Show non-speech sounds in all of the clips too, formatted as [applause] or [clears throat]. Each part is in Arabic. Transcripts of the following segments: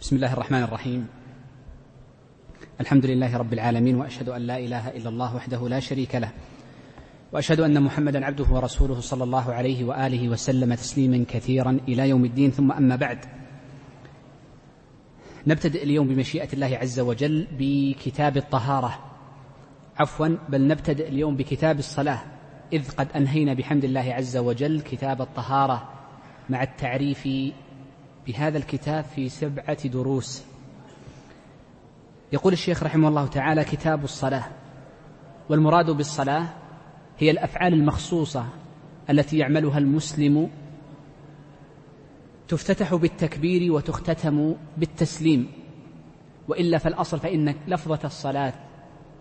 بسم الله الرحمن الرحيم. الحمد لله رب العالمين وأشهد أن لا إله إلا الله وحده لا شريك له وأشهد أن محمدا عبده ورسوله صلى الله عليه وآله وسلم تسليما كثيرا إلى يوم الدين. ثم أما بعد نبتدئ اليوم بمشيئة الله عز وجل بكتاب الطهارة. عفوا بل نبتدئ اليوم بكتاب الصلاة. إذ قد أنهينا بحمد الله عز وجل كتاب الطهارة مع التعريف بهذا الكتاب في سبعة دروس. يقول الشيخ رحمه الله تعالى كتاب الصلاة. والمراد بالصلاة هي الأفعال المخصوصة التي يعملها المسلم تفتتح بالتكبير وتختتم بالتسليم. وإلا فالأصل فإن لفظة الصلاة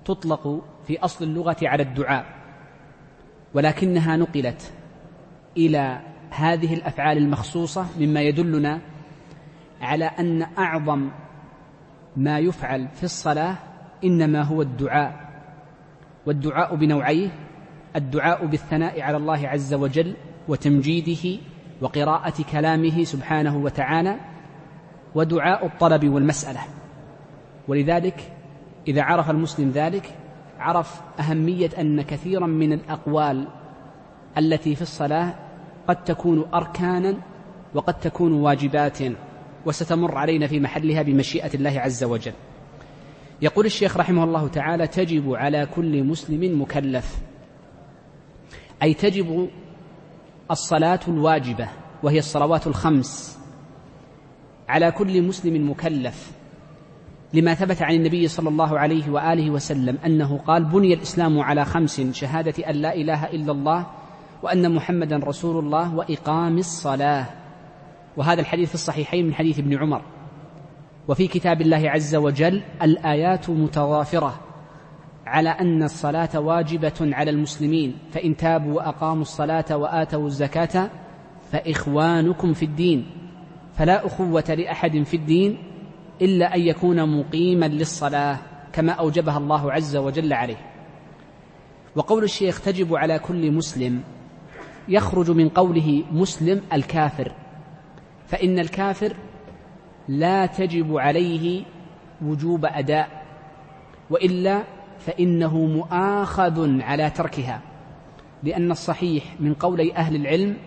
تطلق في أصل اللغة على الدعاء ولكنها نقلت إلى هذه الأفعال المخصوصة مما يدلنا على أن أعظم ما يفعل في الصلاة إنما هو الدعاء والدعاء بنوعيه الدعاء بالثناء على الله عز وجل وتمجيده وقراءة كلامه سبحانه وتعالى ودعاء الطلب والمسألة. ولذلك إذا عرف المسلم ذلك عرف أهمية أن كثيرا من الأقوال التي في الصلاة قد تكون اركانا وقد تكون واجبات وستمر علينا في محلها بمشيئة الله عز وجل. يقول الشيخ رحمه الله تعالى تجب على كل مسلم مكلف. أي تجب الصلاة الواجبة وهي الصلوات الخمس على كل مسلم مكلف. لما ثبت عن النبي صلى الله عليه وآله وسلم أنه قال بني الإسلام على خمس شهادة أن لا إله إلا الله وأن محمدا رسول الله وإقام الصلاة. وهذا الحديث في الصحيحين من حديث ابن عمر. وفي كتاب الله عز وجل الآيات متضافرة على أن الصلاة واجبة على المسلمين فإن تابوا وأقاموا الصلاة وآتوا الزكاة فإخوانكم في الدين فلا أخوة لأحد في الدين إلا أن يكون مقيما للصلاة كما أوجبها الله عز وجل عليه. وقول الشيخ تجب على كل مسلم يخرج من قوله مسلم الكافر. فإن الكافر لا تجب عليه وجوب أداء وإلا فإنه مؤاخذ على تركها لأن الصحيح من قولي أهل العلم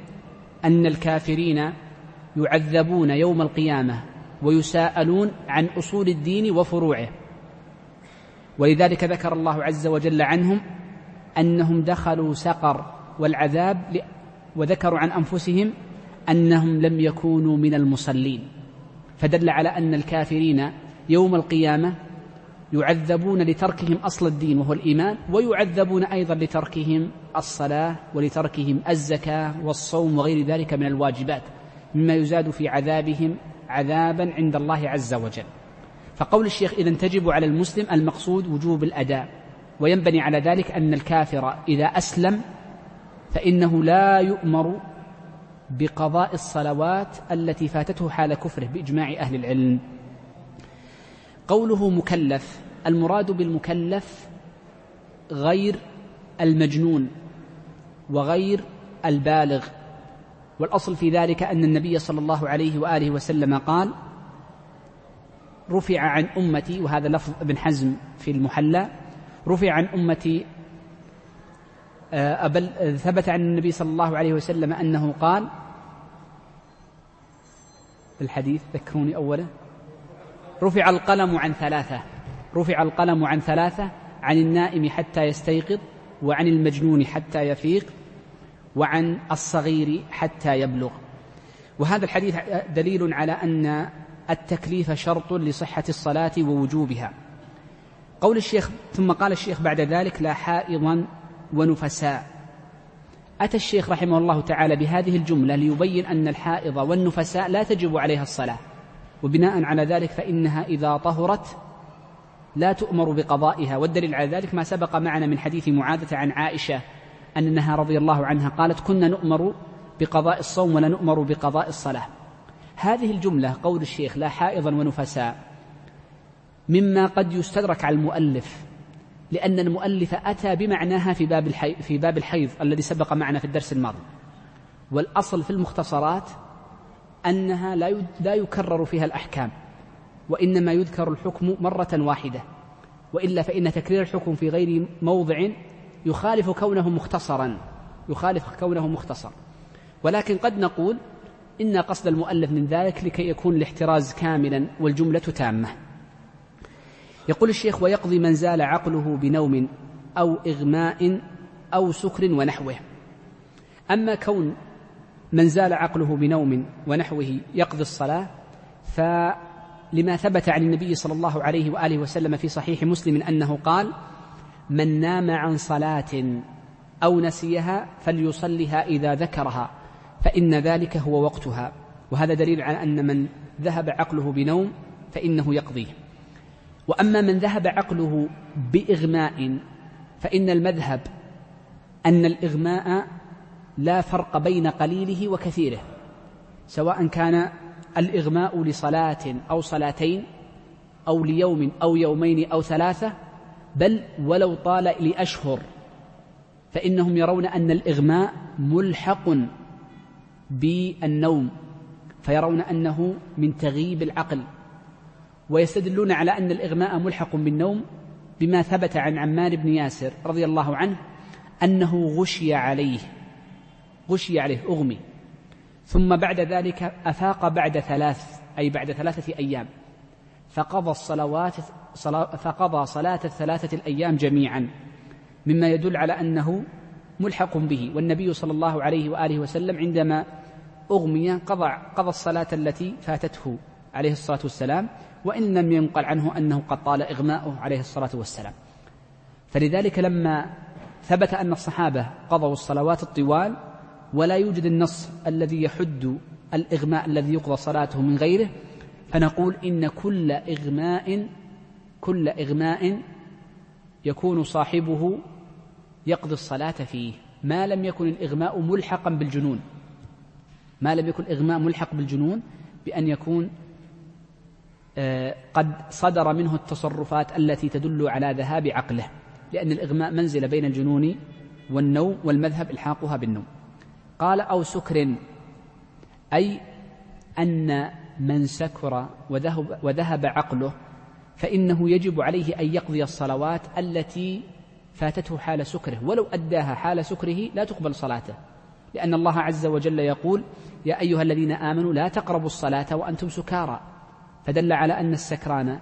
أن الكافرين يعذبون يوم القيامة ويساءلون عن أصول الدين وفروعه. ولذلك ذكر الله عز وجل عنهم أنهم دخلوا سقر والعذاب وذكروا عن أنفسهم أنهم لم يكونوا من المصلين. فدل على أن الكافرين يوم القيامة يعذبون لتركهم أصل الدين وهو الإيمان ويعذبون أيضا لتركهم الصلاة ولتركهم الزكاة والصوم وغير ذلك من الواجبات مما يزاد في عذابهم عذابا عند الله عز وجل. فقول الشيخ اذا تجب على المسلم المقصود وجوب الأداء وينبني على ذلك أن الكافر إذا أسلم فإنه لا يؤمر بقضاء الصلوات التي فاتته حال كفره بإجماع أهل العلم. قوله مكلف المراد بالمكلف غير المجنون وغير البالغ. والأصل في ذلك أن النبي صلى الله عليه وآله وسلم قال رفع عن أمتي وهذا لفظ ابن حزم في المحلى رفع عن أمتي بل ثبت عن النبي صلى الله عليه وسلم أنه قال الحديث ذكروني أولا. رفع القلم عن ثلاثة. رفع القلم عن ثلاثة عن النائم حتى يستيقظ وعن المجنون حتى يفيق وعن الصغير حتى يبلغ. وهذا الحديث دليل على أن التكليف شرط لصحة الصلاة ووجوبها. قول الشيخ ثم قال الشيخ بعد ذلك لا حائضا ونفساء. أتى الشيخ رحمه الله تعالى بهذه الجملة ليبين أن الحائض والنفساء لا تجب عليها الصلاة. وبناء على ذلك فإنها إذا طهرت لا تؤمر بقضائها. والدليل على ذلك ما سبق معنا من حديث معاذة عن عائشة أنها رضي الله عنها قالت كنا نؤمر بقضاء الصوم ولا نؤمر بقضاء الصلاة. هذه الجملة قول الشيخ لا حائضا ونفساء مما قد يستدرك على المؤلف لأن المؤلف أتى بمعناها في باب الحي في باب الحيض الذي سبق معنا في الدرس الماضي. والأصل في المختصرات أنها لا لا يكرر فيها الأحكام وإنما يذكر الحكم مرة واحدة. وإلا فإن تكرير الحكم في غير موضع يخالف كونه مختصرا يخالف كونه مختصر ولكن قد نقول إن قصد المؤلف من ذلك لكي يكون الاحتراز كاملا والجملة تامة. يقول الشيخ ويقضي من زال عقله بنوم أو إغماء أو سكر ونحوه. أما كون من زال عقله بنوم ونحوه يقضي الصلاة فلما ثبت عن النبي صلى الله عليه وآله وسلم في صحيح مسلم أنه قال من نام عن صلاة أو نسيها فليصلها إذا ذكرها فإن ذلك هو وقتها. وهذا دليل على أن من ذهب عقله بنوم فإنه يقضيه. وأما من ذهب عقله بإغماء فإن المذهب أن الإغماء لا فرق بين قليله وكثيره سواء كان الإغماء لصلاة أو صلاتين أو ليوم أو يومين أو ثلاثة بل ولو طال لأشهر فإنهم يرون أن الإغماء ملحق بالنوم فيرون أنه من تغييب العقل. ويستدلون على أن الإغماء ملحق بالنوم بما ثبت عن عمار بن ياسر رضي الله عنه أنه غشي عليه غشي عليه أغمي. ثم بعد ذلك أفاق بعد ثلاث أي بعد ثلاثة أيام. فقضى الصلوات فقضى صلاة الثلاثة الأيام جميعا مما يدل على أنه ملحق به. والنبي صلى الله عليه وآله وسلم عندما أغمي قضى, قضى الصلاة التي فاتته عليه الصلاة والسلام وإن لم ينقل عنه أنه قد طال إغماؤه عليه الصلاة والسلام. فلذلك لما ثبت أن الصحابة قضوا الصلوات الطوال ولا يوجد النص الذي يحد الإغماء الذي يقضى صلاته من غيره فنقول إن كل إغماء كل إغماء يكون صاحبه يقضي الصلاة فيه. ما لم يكن الإغماء ملحقا بالجنون. ما لم يكن الإغماء ملحق بالجنون بأن يكون قد صدر منه التصرفات التي تدل على ذهاب عقله لأن الإغماء منزل بين الجنون والنوم والمذهب إلحاقها بالنوم. قال أو سكر أي أن من سكر وذهب, وذهب عقله فإنه يجب عليه أن يقضي الصلوات التي فاتته حال سكره. ولو أداها حال سكره لا تقبل صلاته. لأن الله عز وجل يقول يا أيها الذين آمنوا لا تقربوا الصلاة وأنتم سكارى. فدل على أن السكران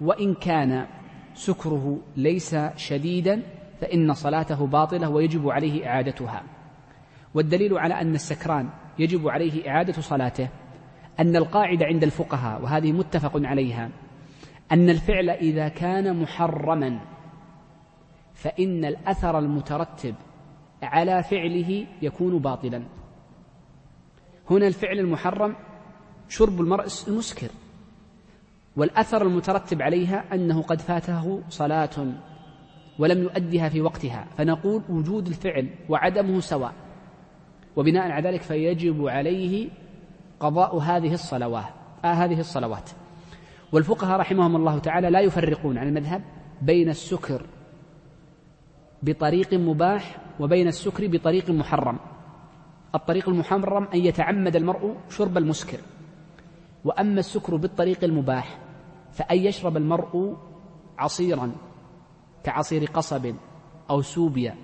وإن كان سكره ليس شديدا فإن صلاته باطلة ويجب عليه إعادتها. والدليل على أن السكران يجب عليه إعادة صلاته أن القاعدة عند الفقهاء وهذه متفق عليها أن الفعل إذا كان محرما فإن الأثر المترتب على فعله يكون باطلا. هنا الفعل المحرم شرب المرء المسكر. والأثر المترتب عليها أنه قد فاته صلاة ولم يؤدها في وقتها فنقول وجود الفعل وعدمه سواء. وبناء على ذلك فيجب عليه قضاء هذه الصلوات آه هذه الصلوات. والفقهاء رحمهم الله تعالى لا يفرقون عن المذهب بين السكر بطريق مباح وبين السكر بطريق محرم. الطريق المحرم أن يتعمد المرء شرب المسكر وأما السكر بالطريق المباح فأن يشرب المرء عصيرا كعصير قصب أو سوبيا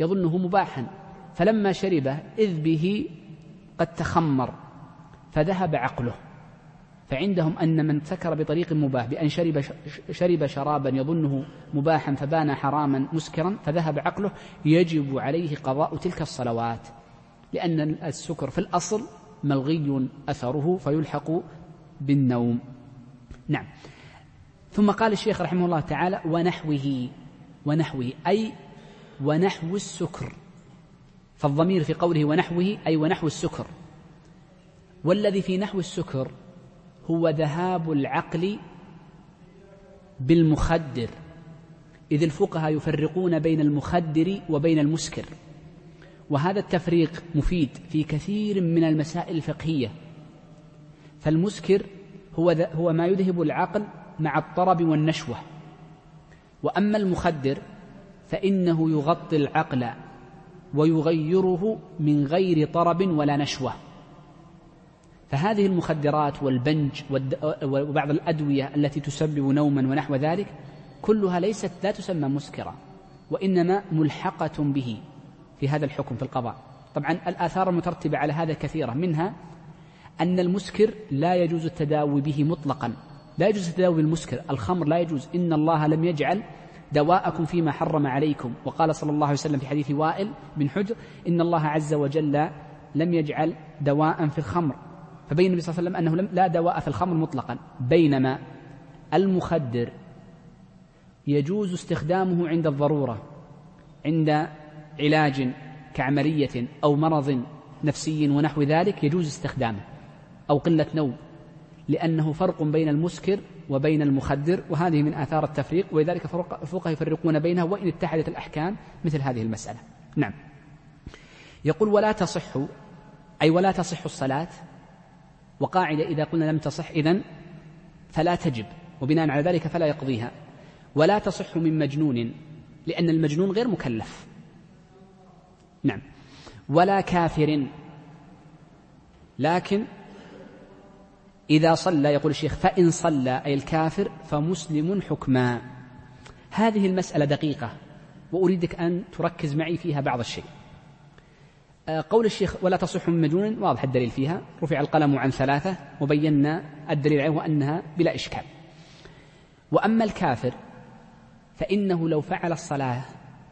يظنه مباحا فلما شربه إذ به قد تخمر فذهب عقله. فعندهم أن من سكر بطريق مباح بأن شرب شرب شرابا يظنه مباحا فبان حراما مسكرا فذهب عقله. يجب عليه قضاء تلك الصلوات لأن السكر في الأصل ملغي أثره فيلحق بالنوم. نعم. ثم قال الشيخ رحمه الله تعالى ونحوه ونحوه أي ونحو السكر. فالضمير في قوله ونحوه أي ونحو السكر. والذي في نحو السكر هو ذهاب العقل بالمخدر. إذ الفقهاء يفرقون بين المخدر وبين المسكر. وهذا التفريق مفيد في كثير من المسائل الفقهية. فالمسكر هو هو ما يذهب العقل مع الطرب والنشوة. وأما المخدر فإنه يغطي العقل ويغيره من غير طرب ولا نشوة. فهذه المخدرات والبنج وبعض الأدوية التي تسبب نوما ونحو ذلك كلها ليست لا تسمى مسكرة وإنما ملحقة به في هذا الحكم في القضاء. طبعا الآثار المترتبة على هذا كثيرة منها أن المسكر لا يجوز التداوي به مطلقا. لا يجوز التداوي بالمسكر. الخمر لا يجوز. إن الله لم يجعل دواءكم فيما حرم عليكم. وقال صلى الله عليه وسلم في حديث وائل بن حجر إن الله عز وجل لم يجعل دواء في الخمر. فبين النبي صلى الله عليه وسلم أنه لا دواء في الخمر مطلقا. بينما المخدر يجوز استخدامه عند الضرورة عند علاج كعملية أو مرض نفسي ونحو ذلك يجوز استخدامه. أو قلة نوم لأنه فرق بين المسكر وبين المخدر وهذه من آثار التفريق ولذلك الفقهاء يفرقون بينها وإن اتحدت الأحكام مثل هذه المسألة. نعم. يقول ولا تصح أي ولا تصح الصلاة. وقاعدة إذا قلنا لم تصح إذن فلا تجب وبناء على ذلك فلا يقضيها. ولا تصح من مجنون لأن المجنون غير مكلف. نعم. ولا كافر لكن إذا صلى يقول الشيخ فإن صلى أي الكافر فمسلم حكما. هذه المسألة دقيقة وأريدك أن تركز معي فيها بعض الشيء. آه، قول الشيخ ولا تصح من مجنون واضح الدليل فيها. رفع القلم عن ثلاثة وبينا الدليل عليه وأنها بلا إشكال. وأما الكافر فإنه لو فعل الصلاة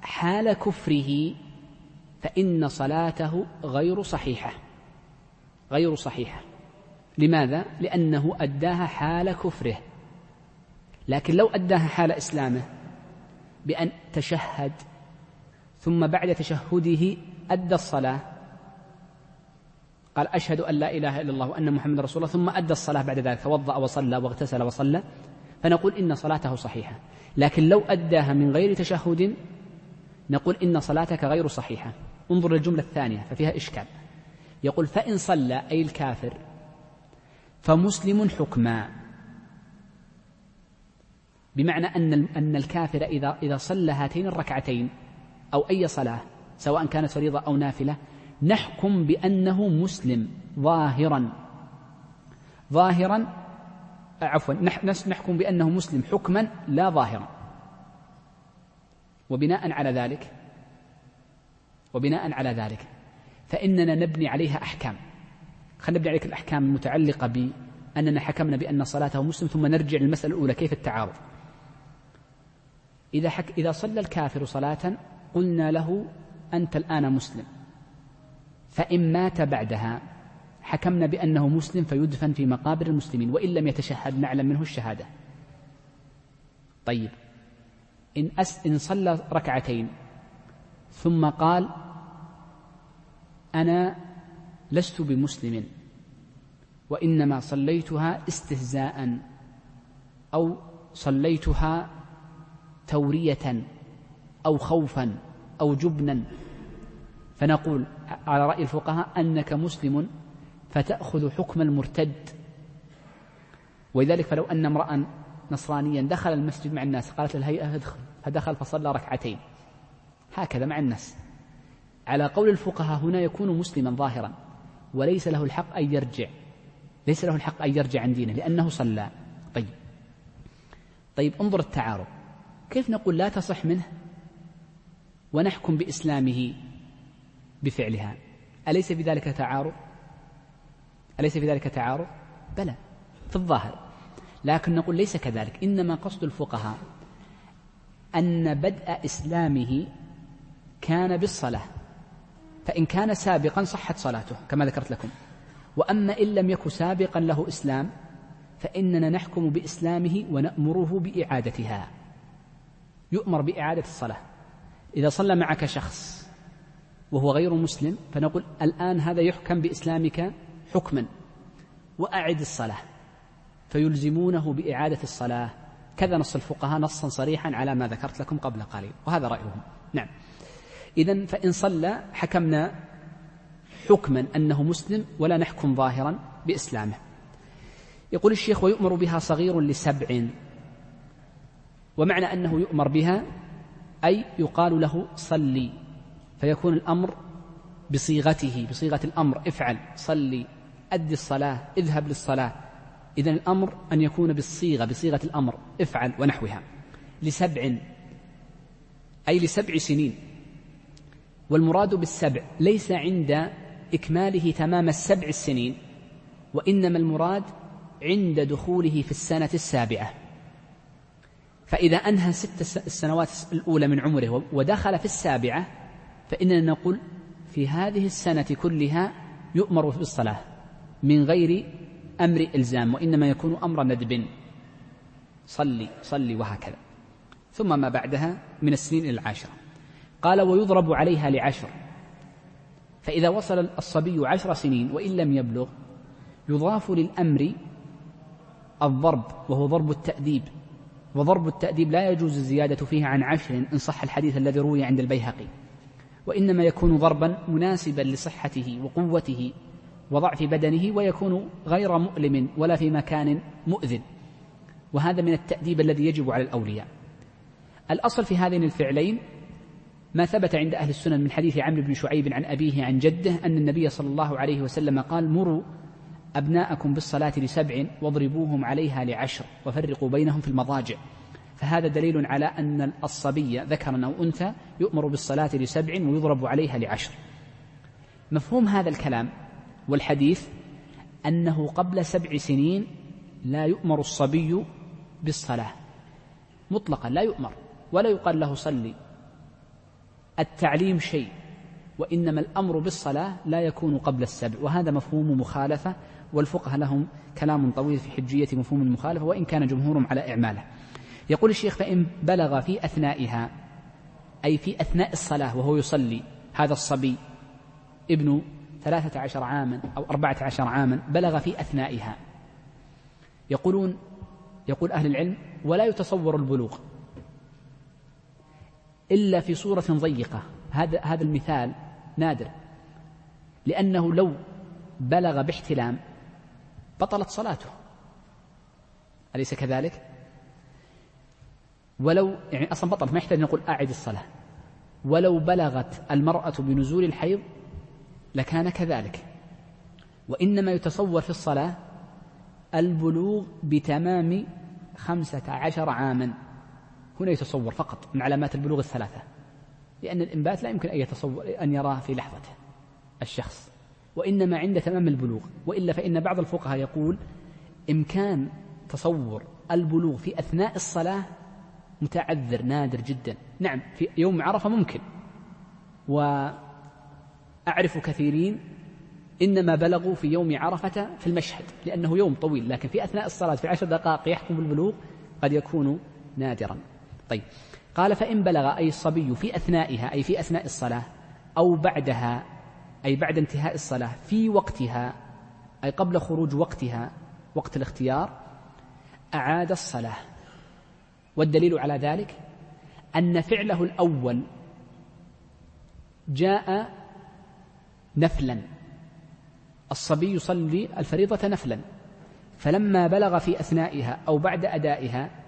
حال كفره فإن صلاته غير صحيحة. غير صحيحة. لماذا؟ لأنه أداها حال كفره. لكن لو أداها حال إسلامه بأن تشهد ثم بعد تشهده أدى الصلاة. قال أشهد أن لا إله إلا الله وأن محمد رسول الله ثم أدى الصلاة بعد ذلك توضأ وصلى واغتسل وصلى. فنقول إن صلاته صحيحة. لكن لو أداها من غير تشهد نقول إن صلاتك غير صحيحة. انظر للجملة الثانية ففيها إشكال. يقول فإن صلى أي الكافر فمسلم حكما. بمعنى أن أن الكافر إذا إذا صلى هاتين الركعتين أو أي صلاة سواء كانت فريضة أو نافلة نحكم بأنه مسلم ظاهرا. ظاهرا عفوا نحكم بأنه مسلم حكما لا ظاهرا. وبناء على ذلك وبناء على ذلك فإننا نبني عليها أحكام. خلينا نبني عليك الأحكام المتعلقة بأننا حكمنا بأن صلاته مسلم ثم نرجع للمسألة الأولى كيف التعارض؟ إذا, حك إذا صلى الكافر صلاة قلنا له أنت الآن مسلم. فإن مات بعدها حكمنا بأنه مسلم فيدفن في مقابر المسلمين وإن لم يتشهد نعلم منه الشهادة. طيب إن, أس إن صلى ركعتين ثم قال أنا لست بمسلم وإنما صليتها استهزاء أو صليتها تورية أو خوفا أو جبنا. فنقول على رأي الفقهاء أنك مسلم فتأخذ حكم المرتد. ولذلك فلو أن امرأ نصرانيا دخل المسجد مع الناس قالت الهيئة ادخل. فدخل فصلى ركعتين. هكذا مع الناس. على قول الفقهاء هنا يكون مسلما ظاهرا. وليس له الحق أن يرجع. ليس له الحق أن يرجع عن دينه لأنه صلى. طيب. طيب انظر التعارض. كيف نقول لا تصح منه؟ ونحكم بإسلامه بفعلها. أليس في ذلك تعارض؟ أليس في ذلك تعارض؟ بلى في الظاهر. لكن نقول ليس كذلك. إنما قصد الفقهاء أن بدء إسلامه كان بالصلاة. فإن كان سابقا صحت صلاته كما ذكرت لكم. وأما إن لم يكن سابقا له إسلام فإننا نحكم بإسلامه ونأمره بإعادتها. يؤمر بإعادة الصلاة. إذا صلى معك شخص وهو غير مسلم فنقول الآن هذا يحكم بإسلامك حكما. وأعد الصلاة. فيلزمونه بإعادة الصلاة. كذا نص الفقهاء نصا صريحا على ما ذكرت لكم قبل قليل. وهذا رأيهم. نعم. إذا فإن صلى حكمنا حكما أنه مسلم ولا نحكم ظاهرا بإسلامه. يقول الشيخ ويؤمر بها صغير لسبع ومعنى أنه يؤمر بها أي يقال له صلي فيكون الأمر بصيغته بصيغة الأمر افعل صلي أد الصلاة اذهب للصلاة. إذا الأمر أن يكون بالصيغة بصيغة الأمر افعل ونحوها. لسبع أي لسبع سنين. والمراد بالسبع ليس عند إكماله تمام السبع السنين وإنما المراد عند دخوله في السنة السابعة. فإذا أنهى ست السنوات الأولى من عمره ودخل في السابعة فإننا نقول في هذه السنة كلها يؤمر بالصلاة من غير أمر إلزام وإنما يكون أمر ندب. صلي صلي وهكذا. ثم ما بعدها من السنين إلى العاشرة. قال ويضرب عليها لعشر. فإذا وصل الصبي عشر سنين وإن لم يبلغ يضاف للأمر الضرب وهو ضرب التأديب. وضرب التأديب لا يجوز الزيادة فيه عن عشر إن صح الحديث الذي روي عند البيهقي. وإنما يكون ضربا مناسبا لصحته وقوته وضعف بدنه ويكون غير مؤلم ولا في مكان مؤذن. وهذا من التأديب الذي يجب على الأولياء. الأصل في هذين الفعلين ما ثبت عند أهل السنن من حديث عمرو بن شعيب عن أبيه عن جده أن النبي صلى الله عليه وسلم قال مروا أبناءكم بالصلاة لسبع واضربوهم عليها لعشر وفرقوا بينهم في المضاجع. فهذا دليل على أن الصبي ذكرا أو أنثى يؤمر بالصلاة لسبع ويضرب عليها لعشر. مفهوم هذا الكلام والحديث أنه قبل سبع سنين لا يؤمر الصبي بالصلاة مطلقا لا يؤمر ولا يقال له صلي. التعليم شيء وإنما الأمر بالصلاة لا يكون قبل السبع وهذا مفهوم مخالفة والفقهاء لهم كلام طويل في حجية مفهوم المخالفة وإن كان جمهورهم على إعماله. يقول الشيخ فإن بلغ في أثنائها أي في أثناء الصلاة وهو يصلي هذا الصبي ابن ثلاثة عشر عاما أو أربعة عشر عاما بلغ في أثنائها. يقولون يقول أهل العلم ولا يتصور البلوغ. إلا في صورة ضيقة. هذا هذا المثال نادر. لأنه لو بلغ باحتلام بطلت صلاته. أليس كذلك؟ ولو يعني أصلا بطلت ما يحتاج نقول أعد الصلاة. ولو بلغت المرأة بنزول الحيض لكان كذلك. وإنما يتصور في الصلاة البلوغ بتمام خمسة عشر عاما. هنا يتصور فقط من علامات البلوغ الثلاثة لأن الإنبات لا يمكن أن يتصور أن يراه في لحظته الشخص. وإنما عند تمام البلوغ وإلا فإن بعض الفقهاء يقول إمكان تصور البلوغ في أثناء الصلاة متعذر نادر جدا. نعم في يوم عرفة ممكن. وأعرف كثيرين إنما بلغوا في يوم عرفة في المشهد لأنه يوم طويل لكن في أثناء الصلاة في عشر دقائق يحكم بالبلوغ قد يكون نادرا. طيب. قال فإن بلغ أي الصبي في أثنائها أي في أثناء الصلاة أو بعدها أي بعد انتهاء الصلاة في وقتها أي قبل خروج وقتها وقت الاختيار أعاد الصلاة. والدليل على ذلك أن فعله الأول جاء نفلا. الصبي يصلي الفريضة نفلا. فلما بلغ في أثنائها أو بعد أدائها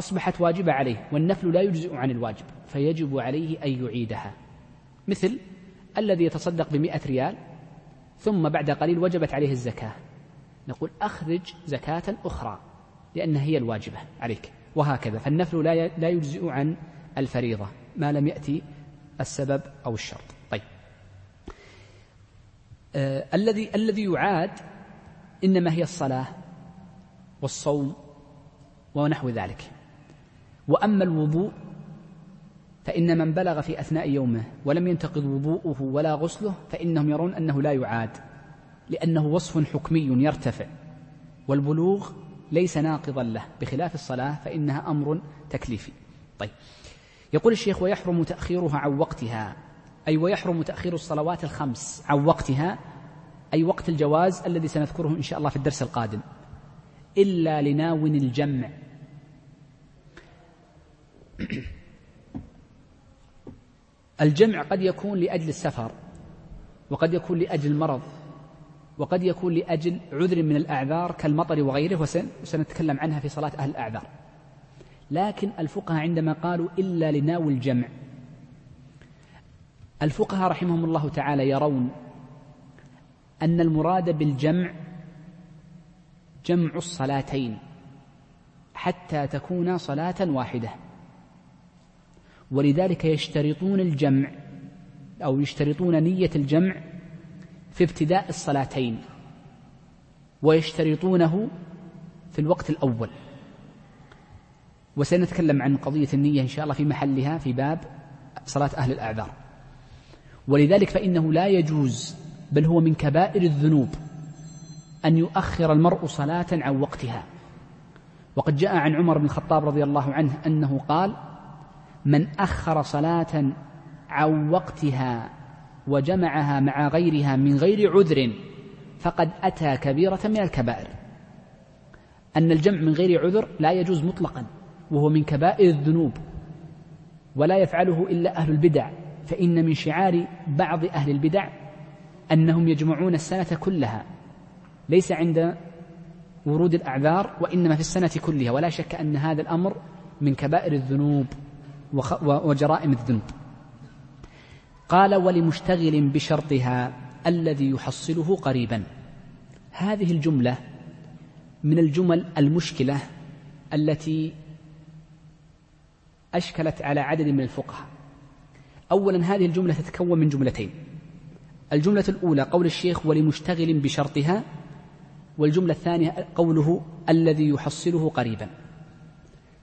أصبحت واجبة عليه والنفل لا يجزئ عن الواجب فيجب عليه أن يعيدها. مثل الذي يتصدق بمئة ريال ثم بعد قليل وجبت عليه الزكاة. نقول أخرج زكاة أخرى لأنها هي الواجبة عليك. وهكذا فالنفل لا لا يجزئ عن الفريضة ما لم يأتي السبب أو الشرط. طيب. آه الذي الذي يعاد إنما هي الصلاة والصوم ونحو ذلك. وأما الوضوء فإن من بلغ في أثناء يومه ولم ينتقض وضوءه ولا غسله فإنهم يرون أنه لا يعاد لأنه وصف حكمي يرتفع والبلوغ ليس ناقضا له بخلاف الصلاة فإنها أمر تكليفي. طيب يقول الشيخ ويحرم تأخيرها عن وقتها أي ويحرم تأخير الصلوات الخمس عن وقتها أي وقت الجواز الذي سنذكره إن شاء الله في الدرس القادم إلا لناو الجمع. [clears throat] الجمع قد يكون لأجل السفر وقد يكون لأجل المرض وقد يكون لأجل عذر من الأعذار كالمطر وغيره وسنتكلم عنها في صلاة أهل الأعذار. لكن الفقهاء عندما قالوا إلا لناوي الجمع الفقهاء رحمهم الله تعالى يرون أن المراد بالجمع جمع الصلاتين حتى تكون صلاة واحدة. ولذلك يشترطون الجمع أو يشترطون نية الجمع في ابتداء الصلاتين ويشترطونه في الوقت الأول. وسنتكلم عن قضية النية إن شاء الله في محلها في باب صلاة أهل الأعذار. ولذلك فإنه لا يجوز بل هو من كبائر الذنوب أن يؤخر المرء صلاة عن وقتها. وقد جاء عن عمر بن الخطاب رضي الله عنه أنه قال من أخر صلاة عن وقتها وجمعها مع غيرها من غير عذر فقد أتى كبيرة من الكبائر. أن الجمع من غير عذر لا يجوز مطلقا وهو من كبائر الذنوب ولا يفعله إلا أهل البدع. فإن من شعار بعض أهل البدع أنهم يجمعون السنة كلها ليس عند ورود الأعذار وإنما في السنة كلها. ولا شك أن هذا الأمر من كبائر الذنوب. وجرائم الذنوب قال ولمشتغل بشرطها الذي يحصله قريبا. هذه الجملة من الجمل المشكلة التي أشكلت على عدد من الفقهاء. أولا هذه الجملة تتكون من جملتين. الجملة الأولى قول الشيخ ولمشتغل بشرطها والجملة الثانية قوله الذي يحصله قريبا.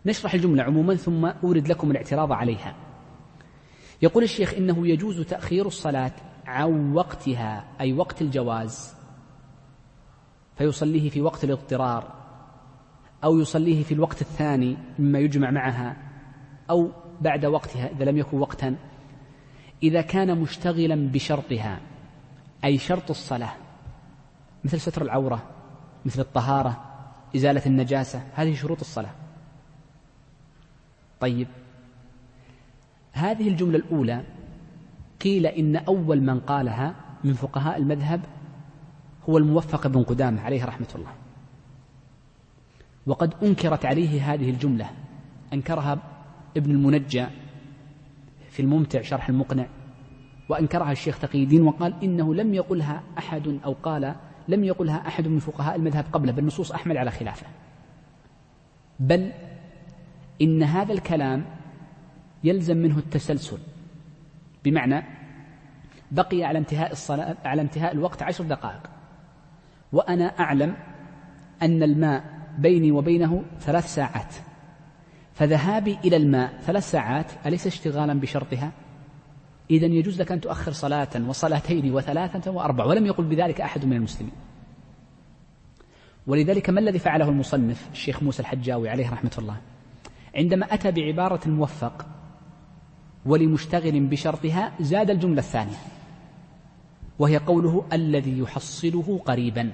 نشرح الجملة عموما ثم أورد لكم الاعتراض عليها. يقول الشيخ إنه يجوز تأخير الصلاة عن وقتها أي وقت الجواز فيصليه في وقت الاضطرار أو يصليه في الوقت الثاني مما يجمع معها أو بعد وقتها إذا لم يكن وقتا. إذا كان مشتغلا بشرطها أي شرط الصلاة مثل ستر العورة مثل الطهارة إزالة النجاسة هذه شروط الصلاة. طيب. هذه الجملة الأولى قيل إن أول من قالها من فقهاء المذهب هو الموفق بن قدامة عليه رحمة الله. وقد أنكرت عليه هذه الجملة. أنكرها ابن المنجى في الممتع شرح المقنع. وأنكرها الشيخ تقي الدين وقال إنه لم يقلها أحد أو قال لم يقلها أحد من فقهاء المذهب قبله بل نصوص أحمد على خلافه. بل إن هذا الكلام يلزم منه التسلسل. بمعنى بقي على انتهاء الصلاة على انتهاء الوقت عشر دقائق. وأنا أعلم أن الماء بيني وبينه ثلاث ساعات. فذهابي إلى الماء ثلاث ساعات أليس اشتغالا بشرطها؟ إذا يجوز لك أن تؤخر صلاة وصلاتين وثلاثة وأربع ولم يقل بذلك أحد من المسلمين. ولذلك ما الذي فعله المصنف الشيخ موسى الحجاوي عليه رحمة الله؟ عندما أتى بعبارة الموفق ولمشتغل بشرطها زاد الجملة الثانية. وهي قوله الذي يحصله قريبا.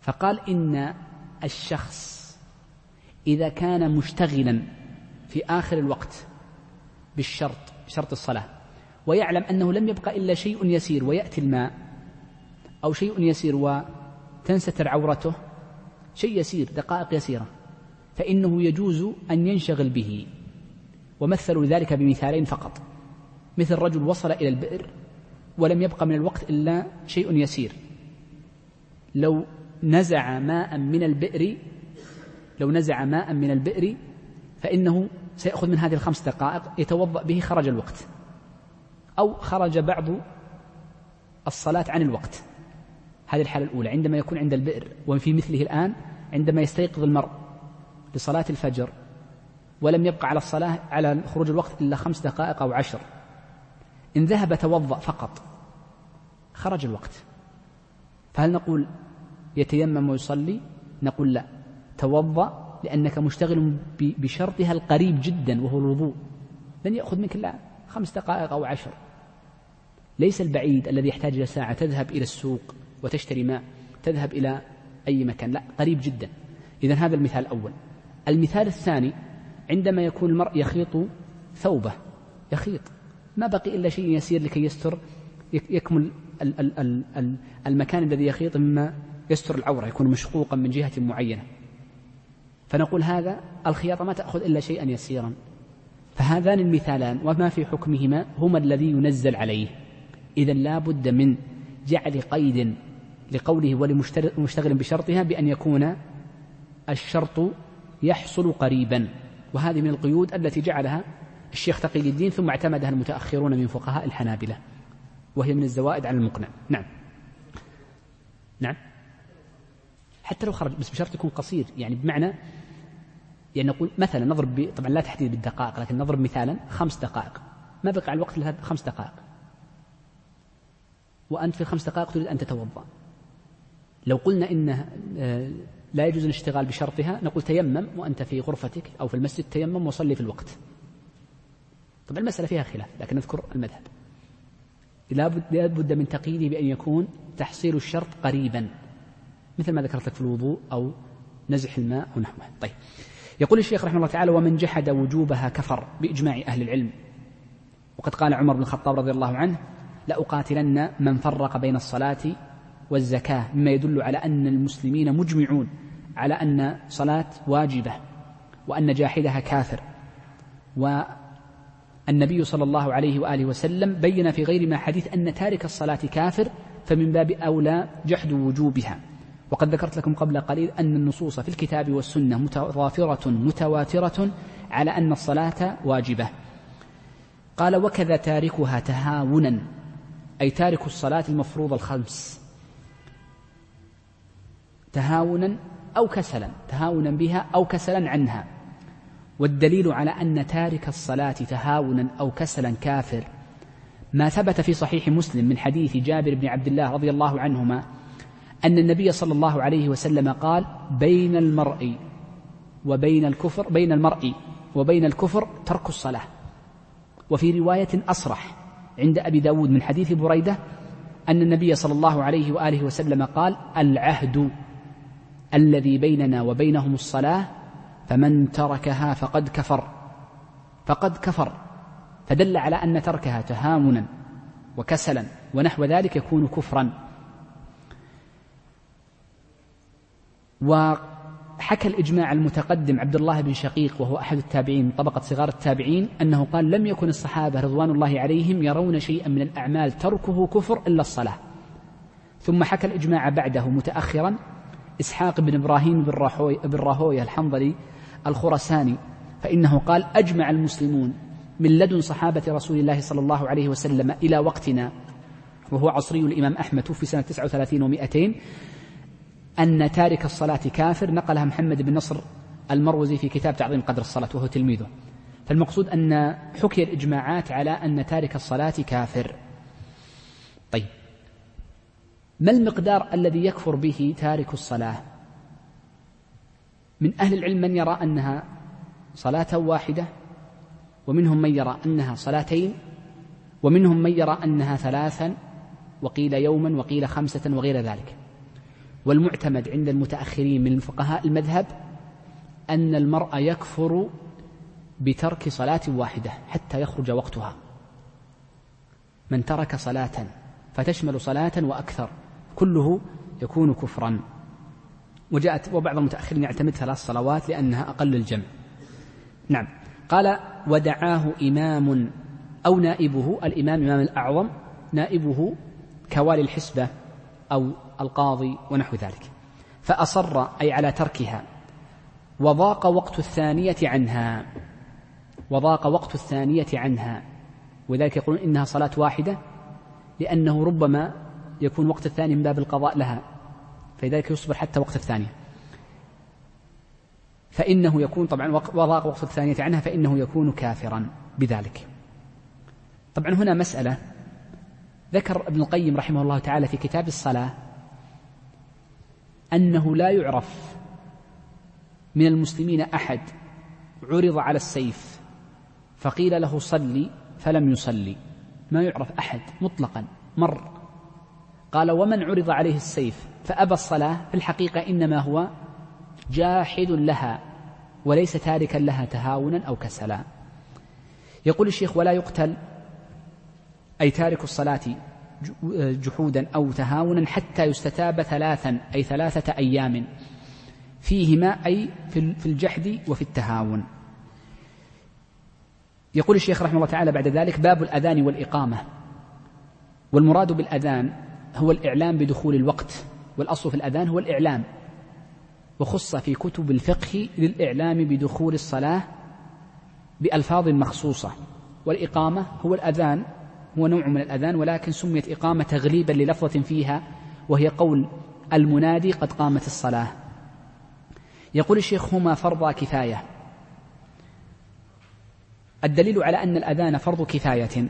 فقال إن الشخص إذا كان مشتغلا في آخر الوقت بالشرط شرط الصلاة ويعلم أنه لم يبقى إلا شيء يسير ويأتي الماء أو شيء يسير وتنستر عورته شيء يسير دقائق يسيرة. فإنه يجوز أن ينشغل به. ومثلوا ذلك بمثالين فقط. مثل رجل وصل إلى البئر ولم يبقى من الوقت إلا شيء يسير. لو نزع ماء من البئر لو نزع ماء من البئر فإنه سيأخذ من هذه الخمس دقائق يتوضأ به خرج الوقت. أو خرج بعض الصلاة عن الوقت. هذه الحالة الأولى. عندما يكون عند البئر وفي مثله الآن عندما يستيقظ المرء لصلاة الفجر ولم يبقى على الصلاة على خروج الوقت إلا خمس دقائق أو عشر. إن ذهب توضأ فقط. خرج الوقت. فهل نقول يتيمم ويصلي؟ نقول لا. توضأ لأنك مشتغل بشرطها القريب جدا وهو الوضوء. لن يأخذ منك إلا خمس دقائق أو عشر. ليس البعيد الذي يحتاج إلى ساعة تذهب إلى السوق وتشتري ماء تذهب إلى أي مكان. لا قريب جدا. إذا هذا المثال الأول. المثال الثاني عندما يكون المرء يخيط ثوبه يخيط ما بقي إلا شيء يسير لكي يستر يكمل المكان الذي يخيط مما يستر العورة يكون مشقوقا من جهة معينة. فنقول هذا الخياطة ما تأخذ إلا شيئا يسيرا. فهذان المثالان وما في حكمهما هما الذي ينزل عليه. إذا لا بد من جعل قيد لقوله ولمشتغل بشرطها بأن يكون الشرط يحصل قريبا. وهذه من القيود التي جعلها الشيخ تقي الدين ثم اعتمدها المتأخرون من فقهاء الحنابلة وهي من الزوائد على المقنع. نعم. نعم. حتى لو خرج بس بشرط يكون قصير. يعني بمعنى يعني نقول مثلا نضرب طبعا لا تحديد بالدقائق لكن نضرب مثالا خمس دقائق. ما بقى على الوقت خمس دقائق. وأنت في الخمس دقائق تريد أن تتوضأ. لو قلنا إنه آه، لا يجوز الاشتغال بشرطها. نقول تيمم وأنت في غرفتك أو في المسجد تيمم وصلي في الوقت. طبعا المسألة فيها خلاف لكن نذكر المذهب. لا بد من تقييده بأن يكون تحصيل الشرط قريبا مثل ما ذكرت لك في الوضوء أو نزح الماء أو نحوه. طيب. يقول الشيخ رحمه الله تعالى ومن جحد وجوبها كفر بإجماع أهل العلم وقد قال عمر بن الخطاب رضي الله عنه لأقاتلن من فرق بين الصلاة والزكاة مما يدل على أن المسلمين مجمعون على أن صلاة واجبة وأن جاحدها كافر. والنبي صلى الله عليه وآله وسلم بين في غير ما حديث أن تارك الصلاة كافر فمن باب أولى جحد وجوبها. وقد ذكرت لكم قبل قليل أن النصوص في الكتاب والسنة متضافرة متواترة على أن الصلاة واجبة. قال وكذا تاركها تهاونا أي تارك الصلاة المفروضة الخمس. تهاونا أو كسلا تهاونا بها أو كسلا عنها. والدليل على أن تارك الصلاة تهاونا أو كسلا كافر. ما ثبت في صحيح مسلم من حديث جابر بن عبد الله رضي الله عنهما أن النبي صلى الله عليه وسلم قال بين المرء وبين الكفر بين المرء وبين الكفر ترك الصلاة. وفي رواية أصرح عند أبي داود من حديث بريدة أن النبي صلى الله عليه وآله وسلم قال العهد الذي بيننا وبينهم الصلاة فمن تركها فقد كفر. فقد كفر. فدل على أن تركها تهاونا وكسلا ونحو ذلك يكون كفرا. وحكى الإجماع المتقدم عبد الله بن شقيق وهو أحد التابعين طبقة صغار التابعين أنه قال لم يكن الصحابة رضوان الله عليهم يرون شيئا من الأعمال تركه كفر إلا الصلاة. ثم حكى الإجماع بعده متأخرا إسحاق بن إبراهيم بن, راهوي بن راهوية الحنظلي الخرساني فإنه قال أجمع المسلمون من لدن صحابة رسول الله صلى الله عليه وسلم إلى وقتنا وهو عصري الإمام أحمد في سنة 39 و200 أن تارك الصلاة كافر نقلها محمد بن نصر المروزي في كتاب تعظيم قدر الصلاة وهو تلميذه. فالمقصود أن حكي الإجماعات على أن تارك الصلاة كافر طيب ما المقدار الذي يكفر به تارك الصلاة؟ من أهل العلم من يرى أنها صلاة واحدة ومنهم من يرى أنها صلاتين ومنهم من يرى أنها ثلاثا وقيل يوما وقيل خمسة وغير ذلك. والمعتمد عند المتأخرين من فقهاء المذهب أن المرء يكفر بترك صلاة واحدة حتى يخرج وقتها. من ترك صلاة فتشمل صلاة وأكثر. كله يكون كفرا. وجاءت وبعض المتأخرين يعتمد ثلاث صلوات لأنها أقل الجمع. نعم. قال ودعاه إمام أو نائبه. الإمام إمام الأعظم نائبه كوالي الحسبة أو القاضي ونحو ذلك. فأصر أي على تركها. وضاق وقت الثانية عنها. وضاق وقت الثانية عنها. وذلك يقولون إنها صلاة واحدة لأنه ربما يكون وقت الثاني من باب القضاء لها فلذلك يصبر حتى وقت الثانية. فإنه يكون طبعا وضاق وقت الثانية عنها فإنه يكون كافرا بذلك. طبعا هنا مسألة ذكر ابن القيم رحمه الله تعالى في كتاب الصلاة أنه لا يعرف من المسلمين أحد عرض على السيف فقيل له صلي فلم يصلي. ما يعرف أحد مطلقا مر. قال ومن عرض عليه السيف فأبى الصلاة في الحقيقة إنما هو جاحد لها وليس تاركا لها تهاونا أو كسلا. يقول الشيخ ولا يقتل أي تارك الصلاة جحودا أو تهاونا حتى يستتاب ثلاثا أي ثلاثة أيام فيهما أي في الجحد وفي التهاون. يقول الشيخ رحمه الله تعالى بعد ذلك باب الأذان والإقامة. والمراد بالأذان هو الإعلام بدخول الوقت والأصل في الأذان هو الإعلام. وخص في كتب الفقه للإعلام بدخول الصلاة بألفاظ مخصوصة. والإقامة هو الأذان هو نوع من الأذان ولكن سميت إقامة تغليبا للفظة فيها وهي قول المنادي قد قامت الصلاة. يقول الشيخ هما فرض كفاية. الدليل على أن الأذان فرض كفاية.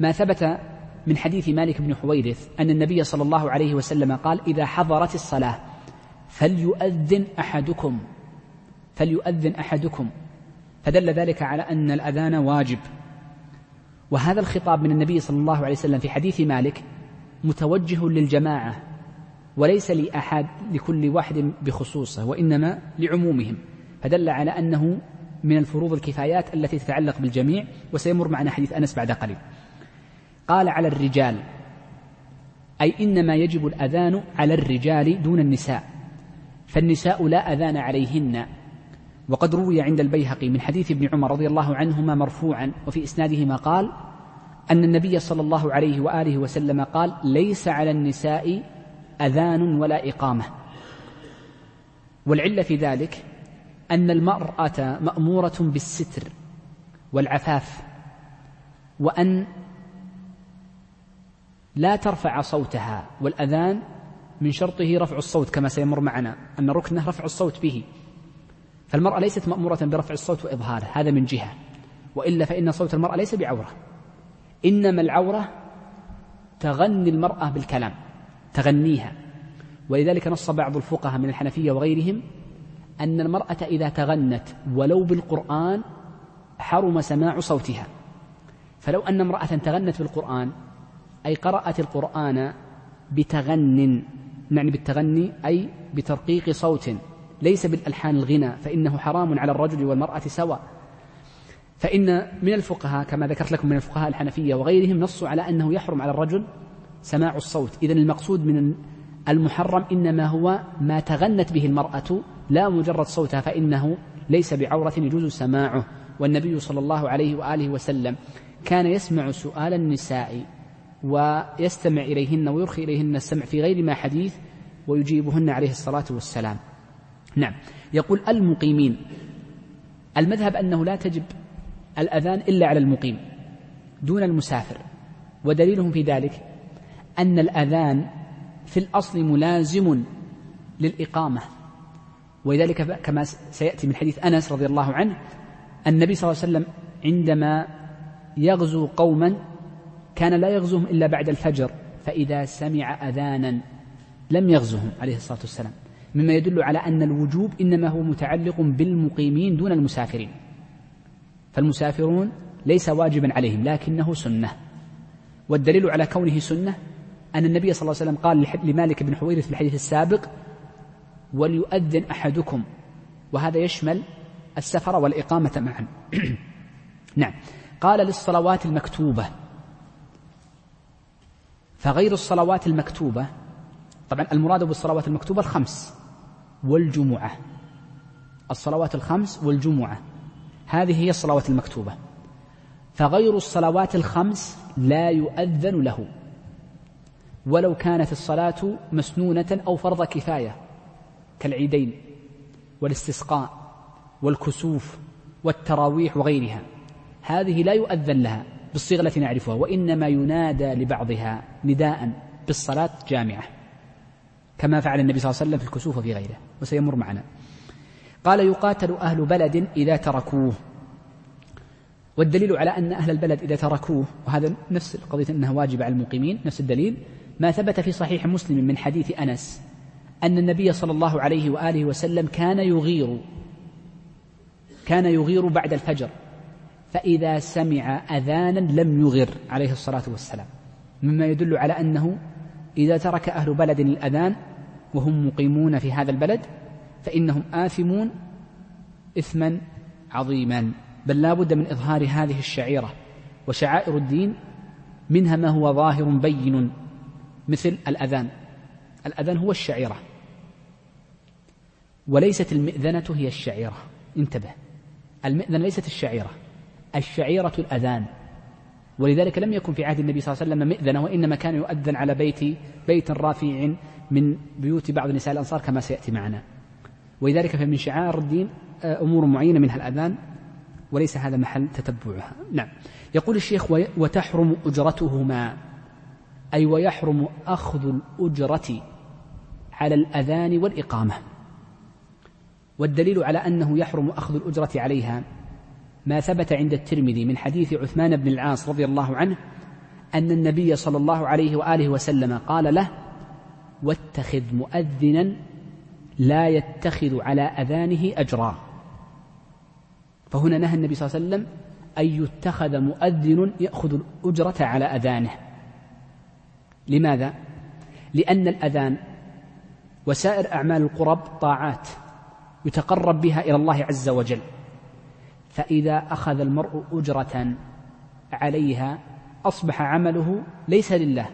ما ثبت من حديث مالك بن حويرث أن النبي صلى الله عليه وسلم قال إذا حضرت الصلاة فليؤذن أحدكم فليؤذن أحدكم. فدل ذلك على أن الأذان واجب. وهذا الخطاب من النبي صلى الله عليه وسلم في حديث مالك متوجه للجماعة وليس لأحد لكل واحد بخصوصه وإنما لعمومهم. فدل على أنه من الفروض الكفايات التي تتعلق بالجميع وسيمر معنا حديث أنس بعد قليل. قال على الرجال أي إنما يجب الأذان على الرجال دون النساء فالنساء لا أذان عليهن. وقد روي عند البيهقي من حديث ابن عمر رضي الله عنهما مرفوعا وفي إسناده ما قال أن النبي صلى الله عليه وآله وسلم قال ليس على النساء أذان ولا إقامة. والعلة في ذلك أن المرأة مأمورة بالستر والعفاف وأن لا ترفع صوتها والأذان من شرطه رفع الصوت كما سيمر معنا أن ركنه رفع الصوت به. فالمرأة ليست مأمورة برفع الصوت وإظهاره هذا من جهة. وإلا فإن صوت المرأة ليس بعورة. إنما العورة تغني المرأة بالكلام تغنيها. ولذلك نص بعض الفقهاء من الحنفية وغيرهم أن المرأة إذا تغنت ولو بالقرآن حرم سماع صوتها. فلو أن امرأة تغنت بالقرآن أي قرأت القرآن بتغن يعني بالتغني أي بترقيق صوت ليس بالألحان الغنى فإنه حرام على الرجل والمرأة سواء. فإن من الفقهاء كما ذكرت لكم من الفقهاء الحنفية وغيرهم نصوا على أنه يحرم على الرجل سماع الصوت. إذا المقصود من المحرم إنما هو ما تغنت به المرأة لا مجرد صوتها فإنه ليس بعورة يجوز سماعه. والنبي صلى الله عليه وآله وسلم كان يسمع سؤال النساء ويستمع إليهن ويرخي إليهن السمع في غير ما حديث ويجيبهن عليه الصلاة والسلام. نعم. يقول المقيمين. المذهب أنه لا تجب الأذان إلا على المقيم دون المسافر. ودليلهم في ذلك أن الأذان في الأصل ملازم للإقامة. ولذلك كما سيأتي من حديث أنس رضي الله عنه النبي صلى الله عليه وسلم عندما يغزو قوما كان لا يغزوهم إلا بعد الفجر فإذا سمع أذانا لم يغزهم عليه الصلاة والسلام. مما يدل على أن الوجوب إنما هو متعلق بالمقيمين دون المسافرين. فالمسافرون ليس واجبا عليهم لكنه سنة. والدليل على كونه سنة أن النبي صلى الله عليه وسلم قال لمالك بن حويرث في الحديث السابق وليؤذن أحدكم. وهذا يشمل السفر والإقامة معا. [clears throat] نعم. قال للصلوات المكتوبة فغير الصلوات المكتوبة طبعا المراد بالصلوات المكتوبة الخمس والجمعة. الصلوات الخمس والجمعة هذه هي الصلوات المكتوبة. فغير الصلوات الخمس لا يؤذن له ولو كانت الصلاة مسنونة أو فرض كفاية كالعيدين والاستسقاء والكسوف والتراويح وغيرها هذه لا يؤذن لها. بالصيغة التي نعرفها وإنما ينادى لبعضها نداء بالصلاة جامعة كما فعل النبي صلى الله عليه وسلم في الكسوف وفي غيره وسيمر معنا. قال يقاتل أهل بلد إذا تركوه. والدليل على أن أهل البلد إذا تركوه وهذا نفس القضية أنها واجبة على المقيمين نفس الدليل ما ثبت في صحيح مسلم من حديث أنس أن النبي صلى الله عليه وآله وسلم كان يغير كان يغير بعد الفجر. فإذا سمع أذانا لم يغر عليه الصلاة والسلام. مما يدل على أنه إذا ترك أهل بلد الأذان وهم مقيمون في هذا البلد فإنهم آثمون إثما عظيما. بل لا بد من إظهار هذه الشعيرة وشعائر الدين منها ما هو ظاهر بين مثل الأذان. الأذان هو الشعيرة وليست المئذنة هي الشعيرة. انتبه. المئذنة ليست الشعيرة. الشعيرة الأذان. ولذلك لم يكن في عهد النبي صلى الله عليه وسلم مئذنة وإنما كان يؤذن على بيت بيت رافع من بيوت بعض نساء الأنصار كما سيأتي معنا. ولذلك فمن شعار الدين آه، أمور معينة منها الأذان وليس هذا محل تتبعها. نعم. يقول الشيخ وتحرم أجرتهما. أي ويحرم أخذ الأجرة على الأذان والإقامة. والدليل على أنه يحرم أخذ الأجرة عليها ما ثبت عند الترمذي من حديث عثمان بن العاص رضي الله عنه أن النبي صلى الله عليه وآله وسلم قال له واتخذ مؤذنا لا يتخذ على أذانه أجرا. فهنا نهى النبي صلى الله عليه وسلم أن يتخذ مؤذن يأخذ الأجرة على أذانه. لماذا؟ لأن الأذان وسائر أعمال القرب طاعات يتقرب بها إلى الله عز وجل. فإذا أخذ المرء أجرة عليها أصبح عمله ليس لله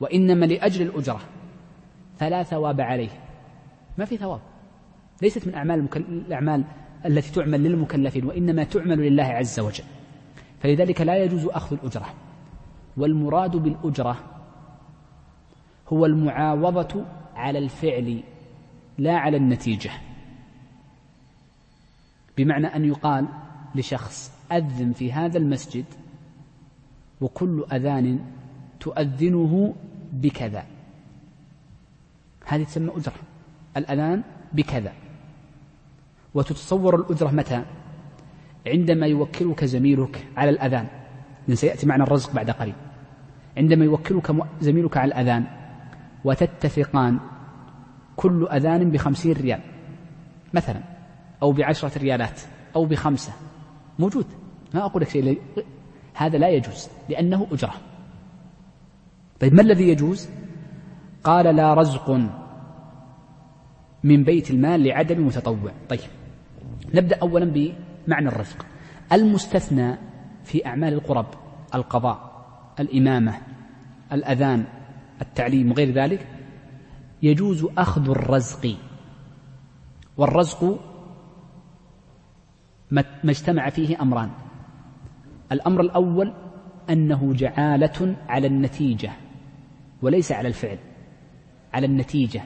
وإنما لأجل الأجرة. فلا ثواب عليه. ما في ثواب. ليست من أعمال الأعمال التي تعمل للمكلفين وإنما تعمل لله عز وجل. فلذلك لا يجوز أخذ الأجرة. والمراد بالأجرة هو المعاوضة على الفعل لا على النتيجة. بمعنى أن يقال لشخص أذن في هذا المسجد وكل أذان تؤذنه بكذا. هذه تسمى أجرة الأذان بكذا. وتتصور الأجرة متى؟ عندما يوكلك زميلك على الأذان. لأن سيأتي معنا الرزق بعد قليل عندما يوكلك زميلك على الأذان وتتفقان كل أذان بخمسين ريال مثلا. أو بعشرة ريالات أو بخمسة. موجود. ما أقول لك شيء. هذا لا يجوز لأنه أجرة. طيب ما الذي يجوز؟ قال لا رزق من بيت المال لعدم متطوع. طيب نبدأ أولا بمعنى الرزق. المستثنى في أعمال القرب القضاء الإمامة الأذان التعليم وغير ذلك يجوز أخذ الرزق. والرزق ما اجتمع فيه أمران. الأمر الأول أنه جعالة على النتيجة وليس على الفعل. على النتيجة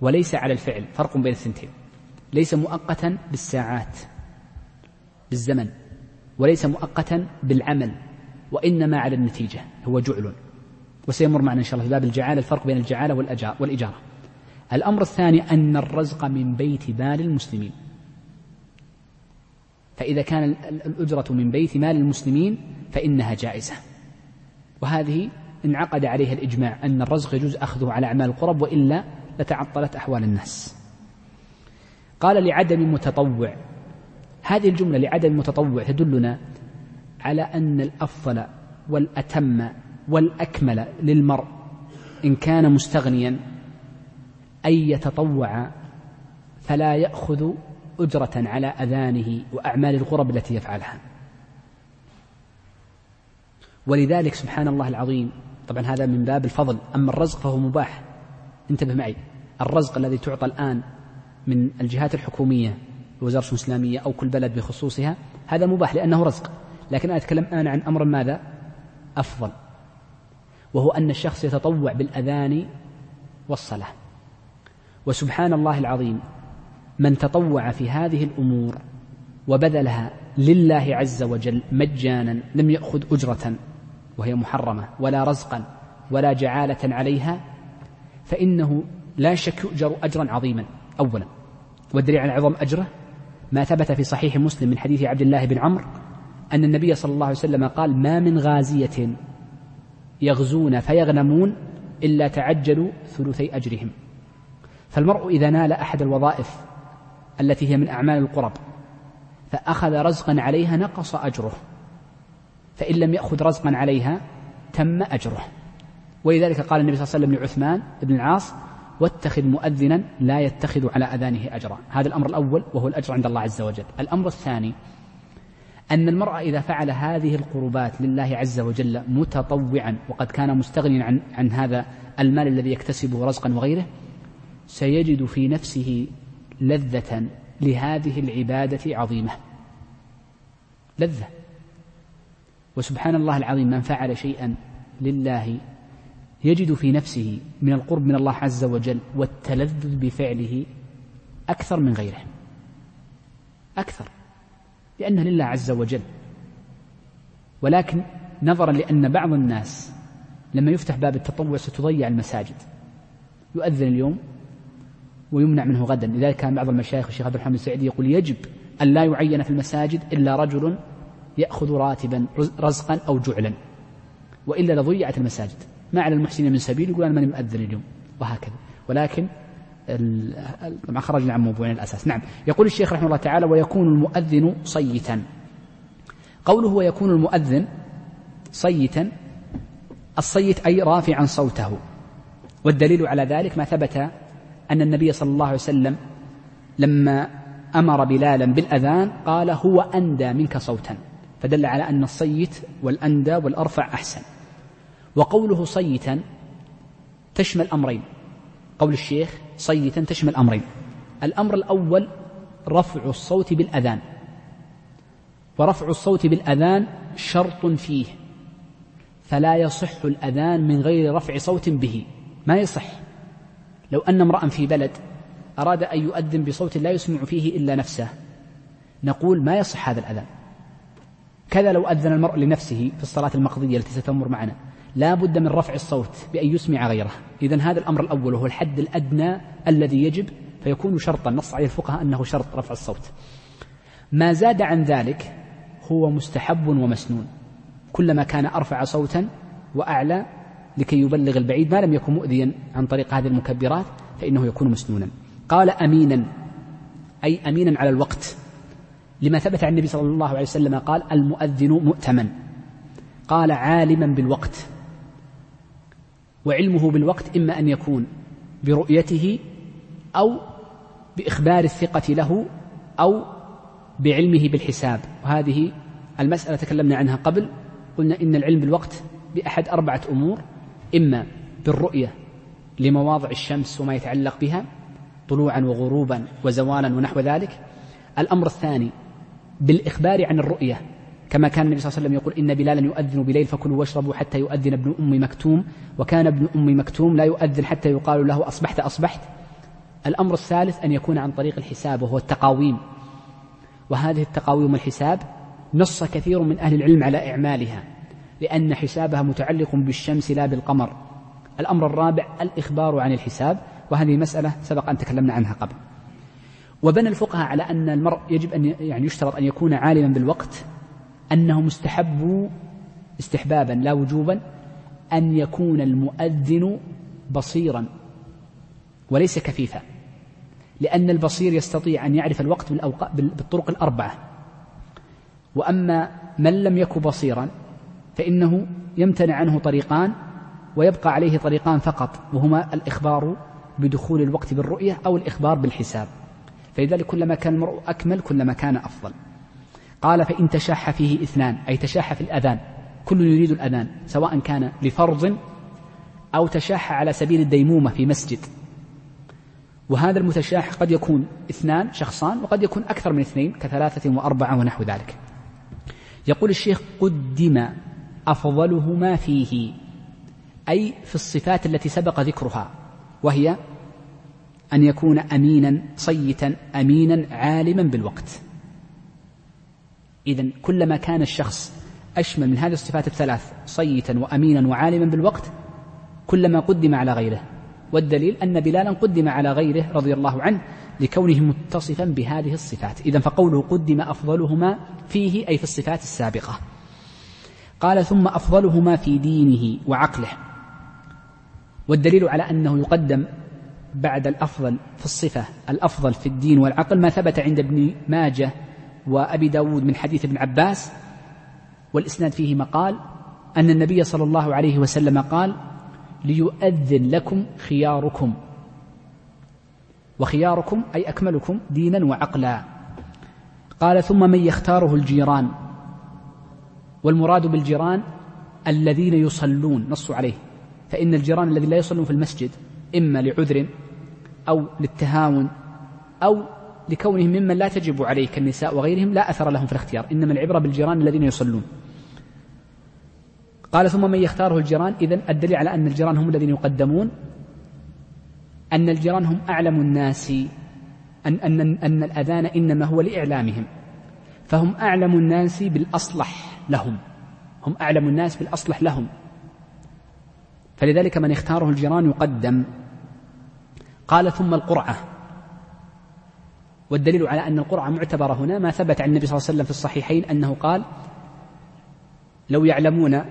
وليس على الفعل. فرق بين الثنتين. ليس مؤقتا بالساعات بالزمن. وليس مؤقتا بالعمل وإنما على النتيجة. هو جعل. وسيمر معنا إن شاء الله في باب الجعالة الفرق بين الجعالة والإجارة. الأمر الثاني أن الرزق من بيت مال المسلمين. فإذا كان الأجرة من بيت مال المسلمين فإنها جائزة. وهذه انعقد عليها الإجماع أن الرزق يجوز أخذه على أعمال القرب وإلا لتعطلت أحوال الناس. قال لعدم متطوع. هذه الجملة لعدم متطوع تدلنا على أن الأفضل والأتم والأكمل للمرء إن كان مستغنيا أن يتطوع فلا يأخذ أجرة على أذانه وأعمال القرب التي يفعلها. ولذلك سبحان الله العظيم طبعا هذا من باب الفضل أما الرزق فهو مباح. انتبه معي الرزق الذي تعطى الآن من الجهات الحكومية الوزارة الإسلامية أو كل بلد بخصوصها هذا مباح لأنه رزق. لكن أنا أتكلم الآن عن أمر ماذا؟ أفضل وهو أن الشخص يتطوع بالأذان والصلاة. وسبحان الله العظيم من تطوع في هذه الأمور وبذلها لله عز وجل مجانا لم يأخذ أجرة وهي محرمة ولا رزقا ولا جعالة عليها فإنه لا شك يؤجر أجرا عظيما. أولا والدليل على عظم أجره ما ثبت في صحيح مسلم من حديث عبد الله بن عمرو أن النبي صلى الله عليه وسلم قال ما من غازية يغزون فيغنمون إلا تعجلوا ثلثي أجرهم. فالمرء إذا نال أحد الوظائف التي هي من أعمال القرب. فأخذ رزقا عليها نقص أجره. فإن لم يأخذ رزقا عليها تم أجره. ولذلك قال النبي صلى الله عليه وسلم لعثمان بن العاص واتخذ مؤذنا لا يتخذ على أذانه أجرا. هذا الأمر الأول وهو الأجر عند الله عز وجل. الأمر الثاني أن المرأة إذا فعل هذه القربات لله عز وجل متطوعا وقد كان مستغنيا عن, عن هذا المال الذي يكتسبه رزقا وغيره سيجد في نفسه لذة لهذه العبادة عظيمة. لذة. وسبحان الله العظيم من فعل شيئا لله يجد في نفسه من القرب من الله عز وجل والتلذذ بفعله أكثر من غيره. أكثر. لأنه لله عز وجل. ولكن نظرا لأن بعض الناس لما يفتح باب التطوع ستضيع المساجد. يؤذن اليوم ويمنع منه غدا. لذلك كان بعض المشايخ الشيخ عبد الرحمن السعيدي يقول يجب أن لا يعين في المساجد إلا رجل يأخذ راتبا رزقا أو جعلا وإلا لضيعت المساجد. ما على المحسنين من سبيل؟ يقول أنا ماني مؤذن اليوم وهكذا. ولكن طبعا خرجنا عن موضوعنا الأساس. نعم. يقول الشيخ رحمه الله تعالى ويكون المؤذن صيتا. قوله ويكون المؤذن صيتا الصيت أي رافعا صوته. والدليل على ذلك ما ثبت أن النبي صلى الله عليه وسلم لما أمر بلالا بالأذان قال هو أندى منك صوتا فدل على أن الصيت والأندى والأرفع أحسن. وقوله صيتا تشمل أمرين. قول الشيخ صيتا تشمل أمرين. الأمر الأول رفع الصوت بالأذان. ورفع الصوت بالأذان شرط فيه فلا يصح الأذان من غير رفع صوت به. ما يصح. لو أن امرأ في بلد أراد أن يؤذن بصوت لا يسمع فيه إلا نفسه نقول ما يصح هذا الأذان؟ كذا لو أذن المرء لنفسه في الصلاة المقضية التي ستمر معنا لا بد من رفع الصوت بأن يسمع غيره. إذا هذا الأمر الأول وهو الحد الأدنى الذي يجب فيكون شرطا نص عليه الفقهاء أنه شرط رفع الصوت. ما زاد عن ذلك هو مستحب ومسنون. كلما كان أرفع صوتا وأعلى لكي يبلغ البعيد ما لم يكن مؤذيا عن طريق هذه المكبرات فإنه يكون مسنونا. قال أمينا أي أمينا على الوقت. لما ثبت عن النبي صلى الله عليه وسلم قال المؤذن مؤتمن. قال عالما بالوقت. وعلمه بالوقت إما أن يكون برؤيته أو بإخبار الثقة له أو بعلمه بالحساب. وهذه المسألة تكلمنا عنها قبل. قلنا إن العلم بالوقت بأحد أربعة أمور. إما بالرؤية لمواضع الشمس وما يتعلق بها طلوعا وغروبا وزوالا ونحو ذلك. الأمر الثاني بالإخبار عن الرؤية كما كان النبي صلى الله عليه وسلم يقول إن بلالا يؤذن بليل فكلوا واشربوا حتى يؤذن ابن أم مكتوم. وكان ابن أم مكتوم لا يؤذن حتى يقال له أصبحت أصبحت. الأمر الثالث أن يكون عن طريق الحساب وهو التقاويم. وهذه التقاويم الحساب نص كثير من أهل العلم على إعمالها. لأن حسابها متعلق بالشمس لا بالقمر. الأمر الرابع الإخبار عن الحساب وهذه مسألة سبق أن تكلمنا عنها قبل. وبنى الفقهاء على أن المرء يجب أن يعني يشترط أن يكون عالما بالوقت أنه مستحب استحبابا لا وجوبا أن يكون المؤذن بصيرا وليس كفيفا. لأن البصير يستطيع أن يعرف الوقت بالطرق الأربعة. وأما من لم يكن بصيرا فإنه يمتنع عنه طريقان ويبقى عليه طريقان فقط وهما الإخبار بدخول الوقت بالرؤية أو الإخبار بالحساب. فلذلك كلما كان المرء أكمل كلما كان أفضل. قال فإن تشاح فيه إثنان أي تشاح في الأذان كل يريد الأذان سواء كان لفرض أو تشاح على سبيل الديمومة في مسجد. وهذا المتشاح قد يكون اثنان شخصان وقد يكون أكثر من اثنين كثلاثة وأربعة ونحو ذلك. يقول الشيخ قدم أفضلهما فيه أي في الصفات التي سبق ذكرها وهي أن يكون أمينا صيتا أمينا عالما بالوقت. إذا كلما كان الشخص أشمل من هذه الصفات الثلاث صيتا وأمينا وعالما بالوقت كلما قدم على غيره. والدليل أن بلالا قدم على غيره رضي الله عنه لكونه متصفا بهذه الصفات. إذا فقوله قدم أفضلهما فيه أي في الصفات السابقة. قال ثم أفضلهما في دينه وعقله. والدليل على أنه يقدم بعد الأفضل في الصفة الأفضل في الدين والعقل ما ثبت عند ابن ماجه وأبي داود من حديث ابن عباس والإسناد فيه مقال أن النبي صلى الله عليه وسلم قال ليؤذن لكم خياركم. وخياركم أي أكملكم دينا وعقلا. قال ثم من يختاره الجيران. والمراد بالجيران الذين يصلون نصوا عليه. فإن الجيران الذين لا يصلون في المسجد إما لعذر أو للتهاون أو لكونهم ممن لا تجب عليه كالنساء وغيرهم لا أثر لهم في الاختيار إنما العبرة بالجيران الذين يصلون. قال ثم من يختاره الجيران؟ إذا الدليل على أن الجيران هم الذين يقدمون. أن الجيران هم أعلم الناس. أن, أن, أن الأذان إنما هو لإعلامهم. فهم أعلم الناس بالأصلح. لهم. هم أعلم الناس بالأصلح لهم. فلذلك من اختاره الجيران يقدم. قال ثم القرعة. والدليل على أن القرعة معتبرة هنا ما ثبت عن النبي صلى الله عليه وسلم في الصحيحين أنه قال لو يعلمون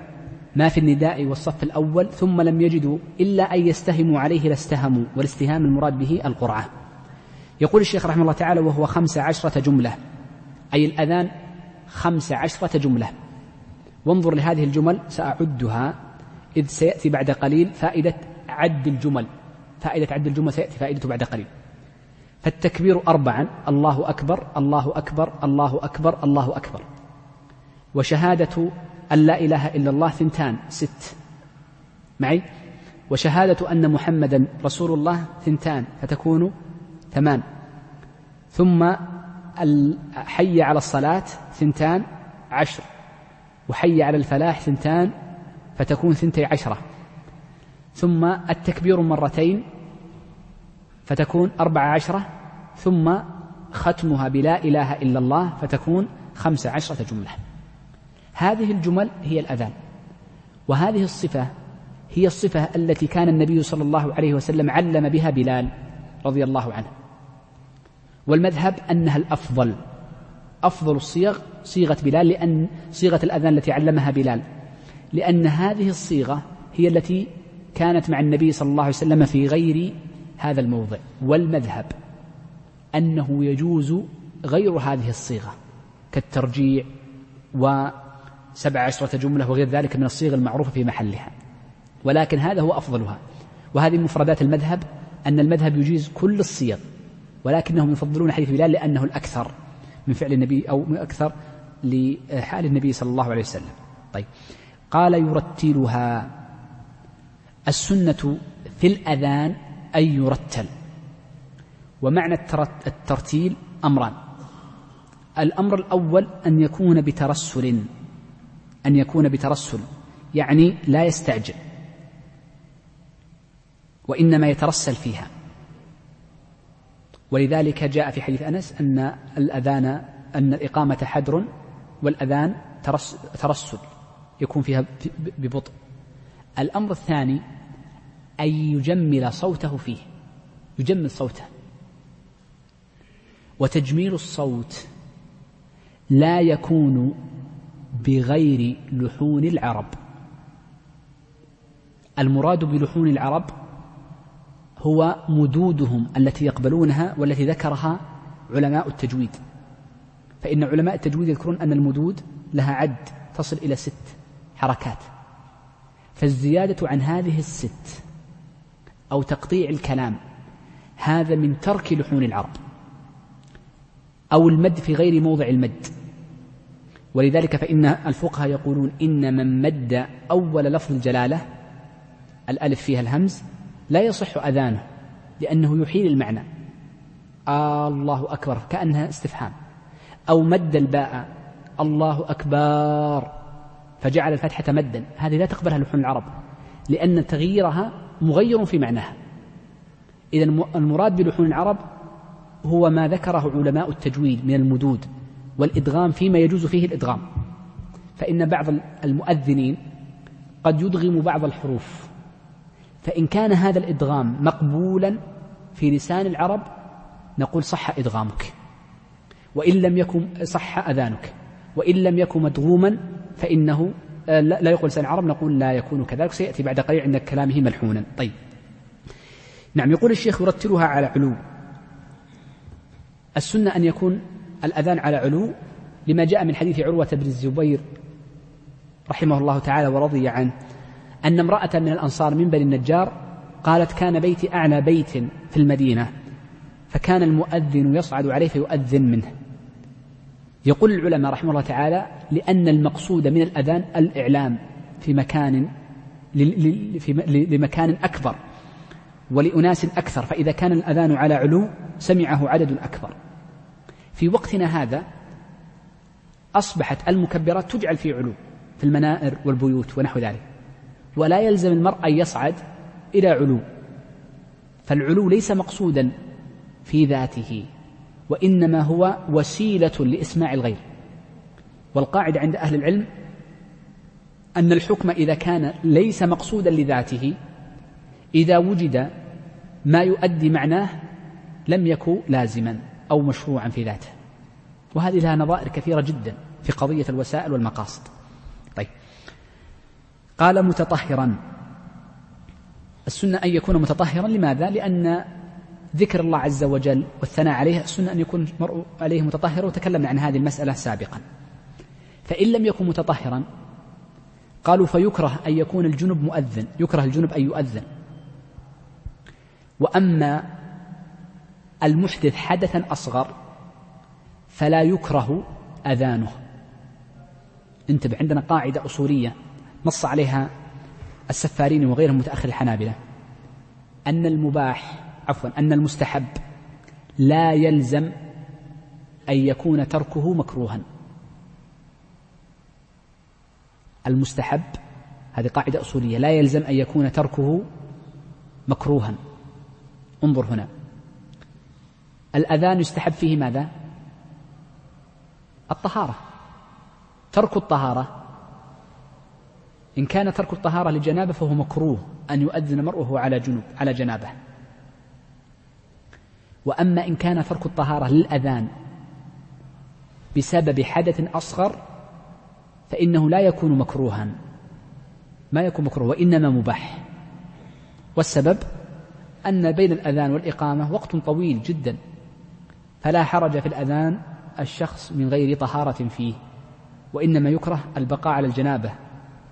ما في النداء والصف الأول ثم لم يجدوا إلا أن يستهموا عليه لاستهموا. والاستهام المراد به القرعة. يقول الشيخ رحمه الله تعالى وهو خمس عشرة جملة. أي الأذان خمس عشرة جملة. وانظر لهذه الجمل سأعدها. إذ سيأتي بعد قليل فائدة عد الجمل. فائدة عد الجمل سيأتي فائدته بعد قليل. فالتكبير أربعا الله أكبر الله أكبر الله أكبر الله أكبر. وشهادة أن لا إله إلا الله ثنتان ست. معي؟ وشهادة أن محمدا رسول الله ثنتان فتكون ثمان. ثم حي على الصلاة ثنتان عشر. وحي على الفلاح ثنتان فتكون ثنتي عشرة. ثم التكبير مرتين فتكون أربع عشرة. ثم ختمها بلا إله إلا الله فتكون خمس عشرة جملة. هذه الجمل هي الأذان. وهذه الصفة هي الصفة التي كان النبي صلى الله عليه وسلم علم بها بلال رضي الله عنه. والمذهب أنها الأفضل. أفضل الصيغ صيغة بلال لأن صيغة الأذان التي علمها بلال. لأن هذه الصيغة هي التي كانت مع النبي صلى الله عليه وسلم في غير هذا الموضع والمذهب أنه يجوز غير هذه الصيغة كالترجيع وسبع عشرة جملة وغير ذلك من الصيغ المعروفة في محلها. ولكن هذا هو أفضلها. وهذه مفردات المذهب أن المذهب يجيز كل الصيغ ولكنهم يفضلون حديث بلال لأنه الأكثر. من فعل النبي أو أكثر لحال النبي صلى الله عليه وسلم. طيب. قال يرتلها. السنة في الأذان أن يرتل. ومعنى الترتيل أمران. الأمر الأول أن يكون بترسل. أن يكون بترسل. يعني لا يستعجل. وإنما يترسل فيها. ولذلك جاء في حديث أنس أن الأذان أن الإقامة حدر والأذان ترسل يكون فيها ببطء. الأمر الثاني أن يجمل صوته فيه يجمل صوته. وتجميل الصوت لا يكون بغير لحون العرب. المراد بلحون العرب هو مدودهم التي يقبلونها والتي ذكرها علماء التجويد. فإن علماء التجويد يذكرون أن المدود لها عد تصل إلى ست حركات. فالزيادة عن هذه الست أو تقطيع الكلام هذا من ترك لحون العرب أو المد في غير موضع المد. ولذلك فإن الفقهاء يقولون إن من مد أول لفظ الجلالة الألف فيها الهمز لا يصح أذانه لأنه يحيل المعنى. آه الله أكبر كأنها استفهام أو مد الباء الله أكبر فجعل الفتحة مدا. هذه لا تقبلها لحون العرب لأن تغييرها مغير في معناها. إذا المراد بلحون العرب هو ما ذكره علماء التجويد من المدود والإدغام فيما يجوز فيه الإدغام. فإن بعض المؤذنين قد يدغم بعض الحروف. فإن كان هذا الإدغام مقبولا في لسان العرب نقول صح إدغامك. وإن لم يكن صح أذانك. وإن لم يكن مدغوما فإنه آه، لا يقول لسان العرب نقول لا يكون كذلك سيأتي بعد قليل عند كلامه ملحونا. طيب. نعم يقول الشيخ يرتلها على علو. السنة أن يكون الأذان على علو لما جاء من حديث عروة بن الزبير رحمه الله تعالى ورضي عنه. أن امرأة من الأنصار من بني النجار قالت كان بيتي أعلى بيت في المدينة فكان المؤذن يصعد عليه فيؤذن منه. يقول العلماء رحمه الله تعالى لأن المقصود من الأذان الإعلام في مكان لمكان أكبر ولأناس أكثر فإذا كان الأذان على علو سمعه عدد أكبر. في وقتنا هذا أصبحت المكبرات تجعل في علو في المنائر والبيوت ونحو ذلك. ولا يلزم المرء أن يصعد إلى علو. فالعلو ليس مقصودا في ذاته وإنما هو وسيلة لإسماع الغير. والقاعدة عند أهل العلم أن الحكم إذا كان ليس مقصودا لذاته إذا وجد ما يؤدي معناه لم يكن لازما أو مشروعا في ذاته. وهذه لها نظائر كثيرة جدا في قضية الوسائل والمقاصد. قال متطهرا. السنة أن يكون متطهرا لماذا؟ لأن ذكر الله عز وجل والثناء عليه السنة أن يكون المرء عليه متطهرا وتكلمنا عن هذه المسألة سابقا. فإن لم يكن متطهرا قالوا فيكره أن يكون الجنب مؤذن يكره الجنب أن يؤذن. وأما المحدث حدثا أصغر فلا يكره أذانه. انتبه عندنا قاعدة أصولية نص عليها السفارين وغيرهم متأخر الحنابلة. أن المباح عفوا أن المستحب لا يلزم أن يكون تركه مكروها. المستحب هذه قاعدة أصولية لا يلزم أن يكون تركه مكروها. انظر هنا. الأذان يستحب فيه ماذا؟ الطهارة. ترك الطهارة إن كان ترك الطهارة لجنابة فهو مكروه أن يؤذن وهو على جنوب على جنابة. وأما إن كان ترك الطهارة للأذان بسبب حدث أصغر فإنه لا يكون مكروها. ما يكون مكروه وإنما مباح. والسبب أن بين الأذان والإقامة وقت طويل جدا. فلا حرج في الأذان الشخص من غير طهارة فيه وإنما يكره البقاء على الجنابة.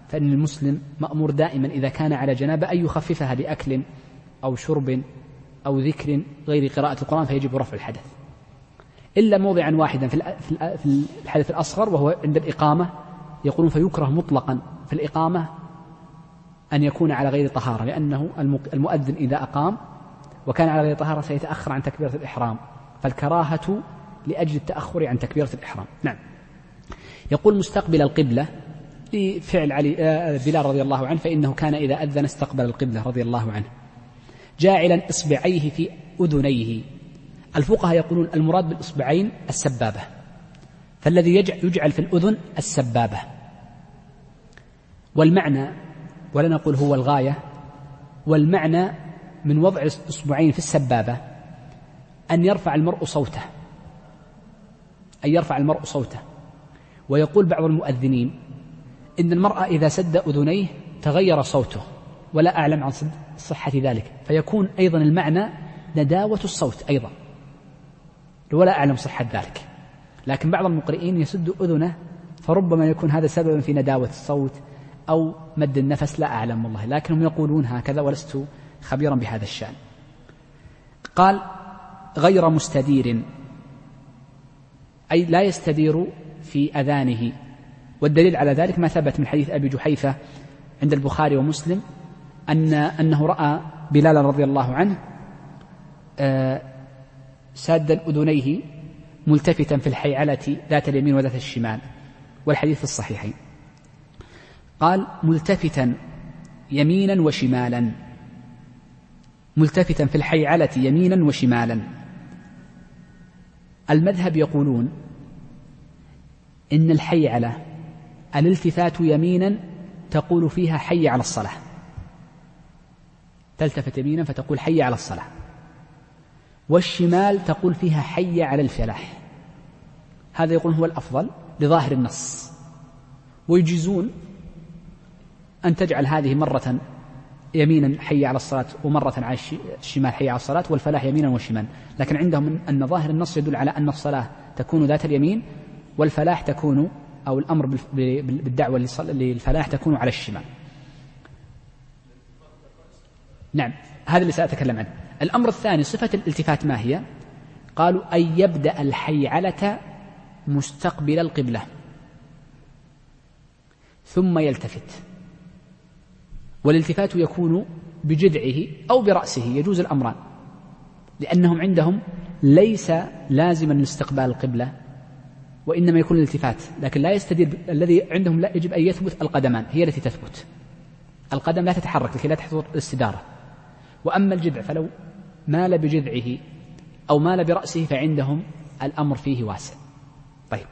فإن المسلم مأمور دائما إذا كان على جنابة أن يخففها بأكل أو شرب أو ذكر غير قراءة القرآن فيجب رفع الحدث. إلا موضعا واحدا في الحدث الأصغر وهو عند الإقامة يقولون فيكره مطلقا في الإقامة أن يكون على غير طهارة لأنه المؤذن إذا أقام وكان على غير طهارة سيتأخر عن تكبيرة الإحرام. فالكراهة لأجل التأخر عن تكبيرة الإحرام. نعم. يقول مستقبل القبلة لفعل علي آه، بلال رضي الله عنه فإنه كان إذا أذن استقبل القبلة رضي الله عنه. جاعلا إصبعيه في أذنيه. الفقهاء يقولون المراد بالإصبعين السبابة. فالذي يجعل في الأذن السبابة. والمعنى ولا نقول هو الغاية والمعنى من وضع الإصبعين في السبابة أن يرفع المرء صوته. أن يرفع المرء صوته. ويقول بعض المؤذنين إن المرأة إذا سد أذنيه تغير صوته ولا أعلم عن صحة ذلك فيكون أيضا المعنى نداوة الصوت أيضا ولا أعلم صحة ذلك. لكن بعض المقرئين يسد أذنه فربما يكون هذا سببا في نداوة الصوت أو مد النفس لا أعلم والله. لكنهم يقولون هكذا ولست خبيرا بهذا الشأن. قال غير مستدير أي لا يستدير في أذانه. والدليل على ذلك ما ثبت من حديث أبي جحيفة عند البخاري ومسلم أن أنه رأى بلالا رضي الله عنه آه، سادا أذنيه ملتفتا في الحيعلة ذات اليمين وذات الشمال والحديث في الصحيحين. قال ملتفتا يمينا وشمالا. ملتفتا في الحيعلة يمينا وشمالا. المذهب يقولون إن الحيعلة الالتفات يمينا تقول فيها حي على الصلاة. تلتفت يمينا فتقول حي على الصلاة. والشمال تقول فيها حي على الفلاح. هذا يقول هو الأفضل لظاهر النص. ويجيزون أن تجعل هذه مرة يمينا حي على الصلاة ومرة على الشمال حي على الصلاة والفلاح يمينا وشمال. لكن عندهم أن ظاهر النص يدل على أن الصلاة تكون ذات اليمين والفلاح تكون أو الأمر بالدعوة للفلاح تكون على الشمال. نعم هذا اللي سأتكلم عنه. الأمر الثاني صفة الالتفات ما هي؟ قالوا أن يبدأ الحيعلة مستقبل القبلة. ثم يلتفت. والالتفات يكون بجذعه أو برأسه يجوز الأمران. لأنهم عندهم ليس لازما لاستقبال القبلة وإنما يكون الالتفات لكن لا يستدير الذي عندهم لا يجب أن يثبت القدمان هي التي تثبت. القدم لا تتحرك لكي لا تحضر الاستدارة. وأما الجذع فلو مال بجذعه أو مال برأسه فعندهم الأمر فيه واسع. طيب.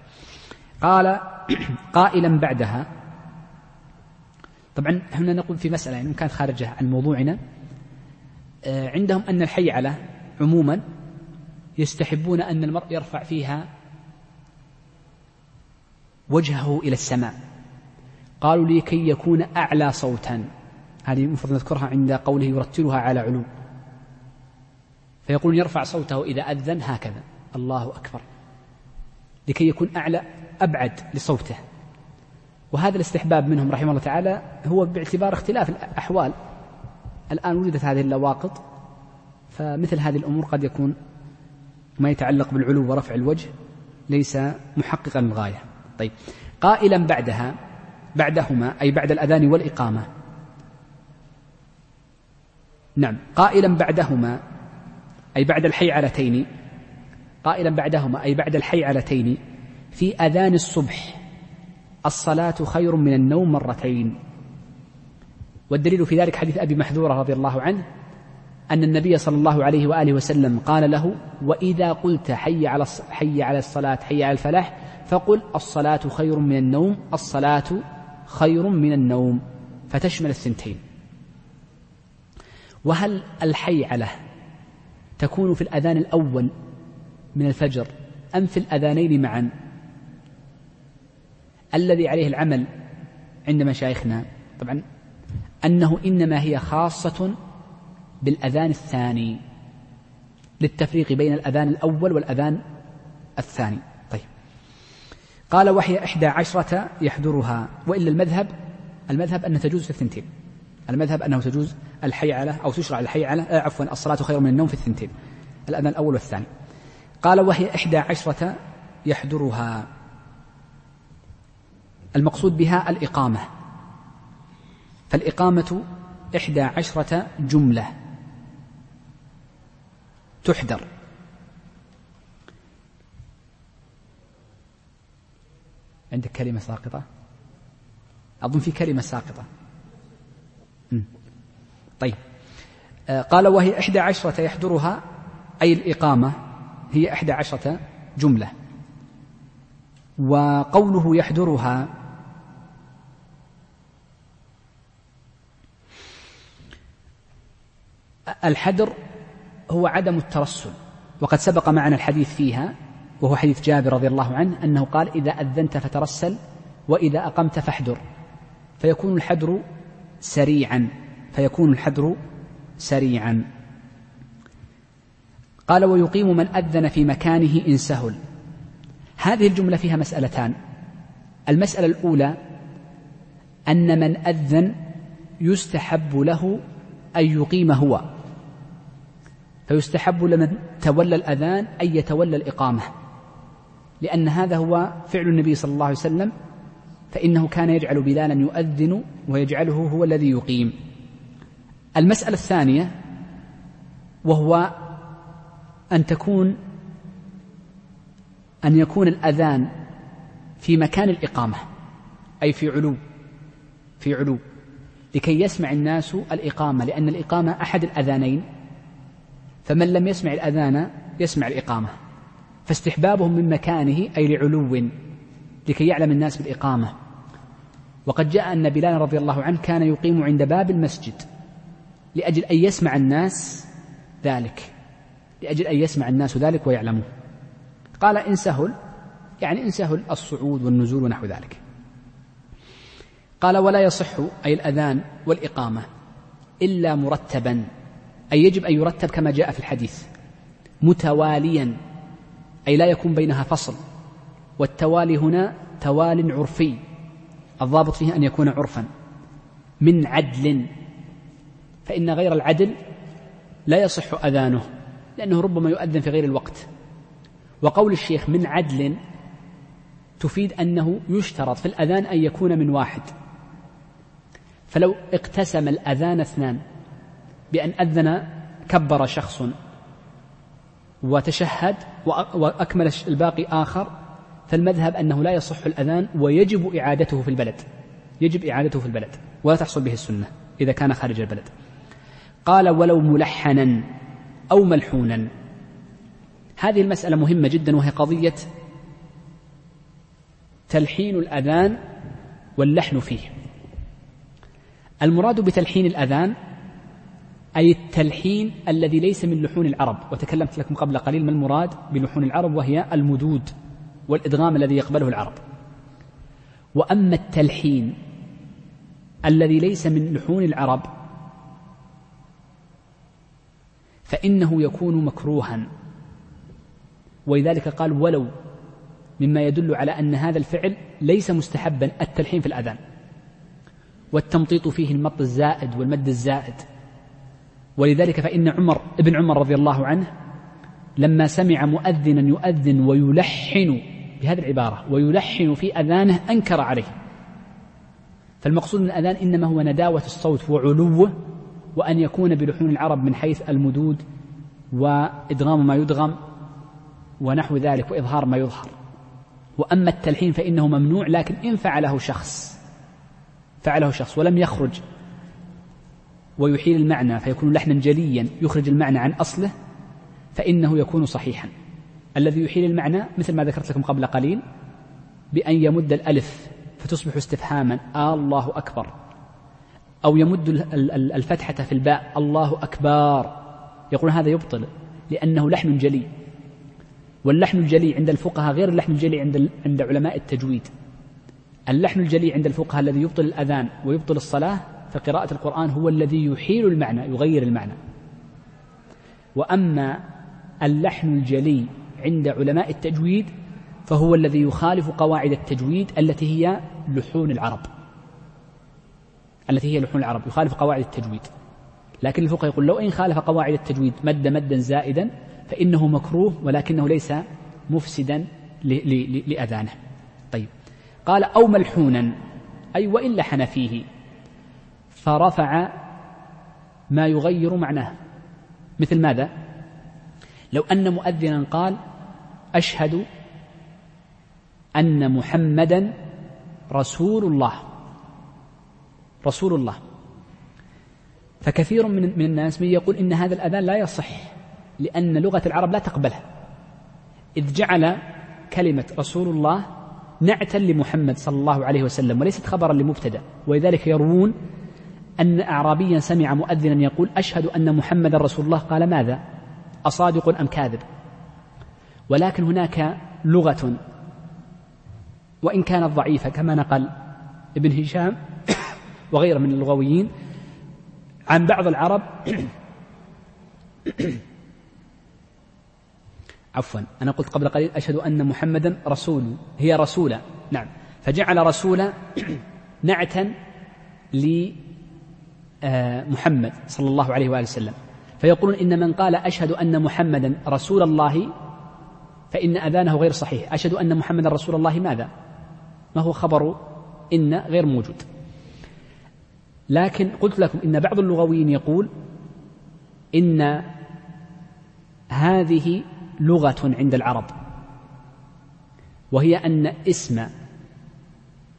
قال [clears throat] قائلا بعدها طبعا هنا نقول في مسألة يعني كانت خارجة عن موضوعنا آه، عندهم أن الحيعلة عموما يستحبون أن المرء يرفع فيها وجهه إلى السماء. قالوا لكي يكون أعلى صوتا. هذه المفروض نذكرها عند قوله يرتلها على علو. فيقول يرفع صوته إذا أذن هكذا. الله أكبر. لكي يكون أعلى أبعد لصوته. وهذا الاستحباب منهم رحمه الله تعالى هو باعتبار اختلاف الأحوال. الآن وجدت هذه اللواقط فمثل هذه الأمور قد يكون ما يتعلق بالعلو ورفع الوجه ليس محققا للغاية. طيب. قائلا بعدها بعدهما أي بعد الأذان والإقامة. نعم. قائلا بعدهما أي بعد الحيعلتين قائلا بعدهما أي بعد الحيعلتين في أذان الصبح الصلاة خير من النوم مرتين. والدليل في ذلك حديث أبي محذورة رضي الله عنه أن النبي صلى الله عليه وآله وسلم قال له وإذا قلت حي على حي على الصلاة حي على الفلاح فقل الصلاة خير من النوم الصلاة خير من النوم. فتشمل الثنتين. وهل الحيعلة تكون في الأذان الأول من الفجر أم في الأذانين معا؟ الذي عليه العمل عند مشايخنا. طبعا أنه إنما هي خاصة بالأذان الثاني للتفريق بين الأذان الأول والأذان الثاني. قال وهي إحدى عشرة يحضرها وإلا المذهب المذهب أنها تجوز في الثنتين. المذهب أنه تجوز الحيعلة أو تشرع الحيعلة آه عفوا الصلاة خير من النوم في الثنتين. الأذان الأول والثاني. قال وهي إحدى عشرة يحضرها. المقصود بها الإقامة. فالإقامة إحدى عشرة جملة تحذر عندك كلمة ساقطة؟ أظن في كلمة ساقطة. طيب. آه، قال وهي إحدى عشرة يحضرها أي الإقامة هي إحدى عشرة جملة. وقوله يحضرها الحدر هو عدم الترسل. وقد سبق معنا الحديث فيها وهو حديث جابر رضي الله عنه أنه قال إذا أذنت فترسل وإذا أقمت فاحدر فيكون الحدر سريعا فيكون الحدر سريعا. قال ويقيم من أذن في مكانه إن سهل. هذه الجملة فيها مسألتان. المسألة الأولى أن من أذن يستحب له أن يقيم هو. فيستحب لمن تولى الأذان أن يتولى الإقامة. لأن هذا هو فعل النبي صلى الله عليه وسلم فإنه كان يجعل بلالا يؤذن ويجعله هو الذي يقيم. المسألة الثانية وهو أن تكون أن يكون الأذان في مكان الإقامة أي في علو في علو لكي يسمع الناس الإقامة لأن الإقامة أحد الأذانين فمن لم يسمع الأذان يسمع الإقامة. فاستحبابهم من مكانه أي لعلو لكي يعلم الناس بالإقامة. وقد جاء أن بلال رضي الله عنه كان يقيم عند باب المسجد لأجل أن يسمع الناس ذلك. لأجل أن يسمع الناس ذلك ويعلموه قال إن سهل يعني إن سهل الصعود والنزول ونحو ذلك. قال ولا يصح أي الأذان والإقامة إلا مرتبا أي يجب أن يرتب كما جاء في الحديث متواليا. أي لا يكون بينها فصل. والتوالي هنا توال عرفي. الضابط فيه أن يكون عرفا. من عدل. فإن غير العدل لا يصح أذانه لأنه ربما يؤذن في غير الوقت. وقول الشيخ من عدل تفيد أنه يشترط في الأذان أن يكون من واحد. فلو اقتسم الأذان اثنان بأن أذن كبر شخص وتشهد وأكمل الباقي آخر فالمذهب أنه لا يصح الأذان ويجب إعادته في البلد. يجب إعادته في البلد ولا تحصل به السنة إذا كان خارج البلد. قال ولو ملحنا أو ملحونا. هذه المسألة مهمة جدا وهي قضية تلحين الأذان واللحن فيه. المراد بتلحين الأذان أي التلحين الذي ليس من لحون العرب. وتكلمت لكم قبل قليل ما المراد بلحون العرب وهي المدود والإدغام الذي يقبله العرب. وأما التلحين الذي ليس من لحون العرب فإنه يكون مكروها. ولذلك قال ولو مما يدل على أن هذا الفعل ليس مستحبا التلحين في الأذان. والتمطيط فيه المط الزائد والمد الزائد. ولذلك فإن عمر ابن عمر رضي الله عنه لما سمع مؤذنا يؤذن ويلحن بهذه العبارة ويلحن في أذانه أنكر عليه. فالمقصود من الأذان إنما هو نداوة الصوت وعلوه وأن يكون بلحون العرب من حيث المدود وإدغام ما يدغم ونحو ذلك وإظهار ما يظهر. وأما التلحين فإنه ممنوع لكن إن فعله شخص فعله شخص ولم يخرج ويحيل المعنى فيكون لحنا جليا يخرج المعنى عن أصله فإنه يكون صحيحا. الذي يحيل المعنى مثل ما ذكرت لكم قبل قليل بأن يمد الألف فتصبح استفهاما آه الله أكبر. أو يمد الفتحة في الباء الله أكبر. يقول هذا يبطل لأنه لحن جلي. واللحن الجلي عند الفقهاء غير اللحن الجلي عند عند علماء التجويد. اللحن الجلي عند الفقهاء الذي يبطل الأذان ويبطل الصلاة فقراءة القرآن هو الذي يحيل المعنى يغير المعنى. وأما اللحن الجلي عند علماء التجويد فهو الذي يخالف قواعد التجويد التي هي لحون العرب. التي هي لحون العرب يخالف قواعد التجويد. لكن الفقهاء يقول لو إن خالف قواعد التجويد مد مدا زائدا فإنه مكروه ولكنه ليس مفسدا لأذانه. طيب. قال أو ملحونا أي وإن لحن فيه. فرفع ما يغير معناه. مثل ماذا؟ لو أن مؤذنا قال أشهد أن محمدا رسول الله. رسول الله. فكثير من من الناس من يقول إن هذا الأذان لا يصح لأن لغة العرب لا تقبلها إذ جعل كلمة رسول الله نعتا لمحمد صلى الله عليه وسلم وليست خبرا لمبتدأ ولذلك يروون أن أعرابيا سمع مؤذنا يقول أشهد أن محمدا رسول الله. قال ماذا؟ أصادق أم كاذب؟ ولكن هناك لغة وإن كانت ضعيفة كما نقل ابن هشام وغيره من اللغويين عن بعض العرب. [coughs] عفوا أنا قلت قبل قليل أشهد أن محمدا رسول هي رسولة. نعم. فجعل رسول [coughs] نعتا لمحمد صلى الله عليه وآله وسلم. فيقولون إن من قال أشهد أن محمدا رسول الله فإن أذانه غير صحيح. أشهد أن محمدا رسول الله ماذا؟ ما هو خبر إن غير موجود. لكن قلت لكم إن بعض اللغويين يقول إن هذه لغة عند العرب وهي أن اسم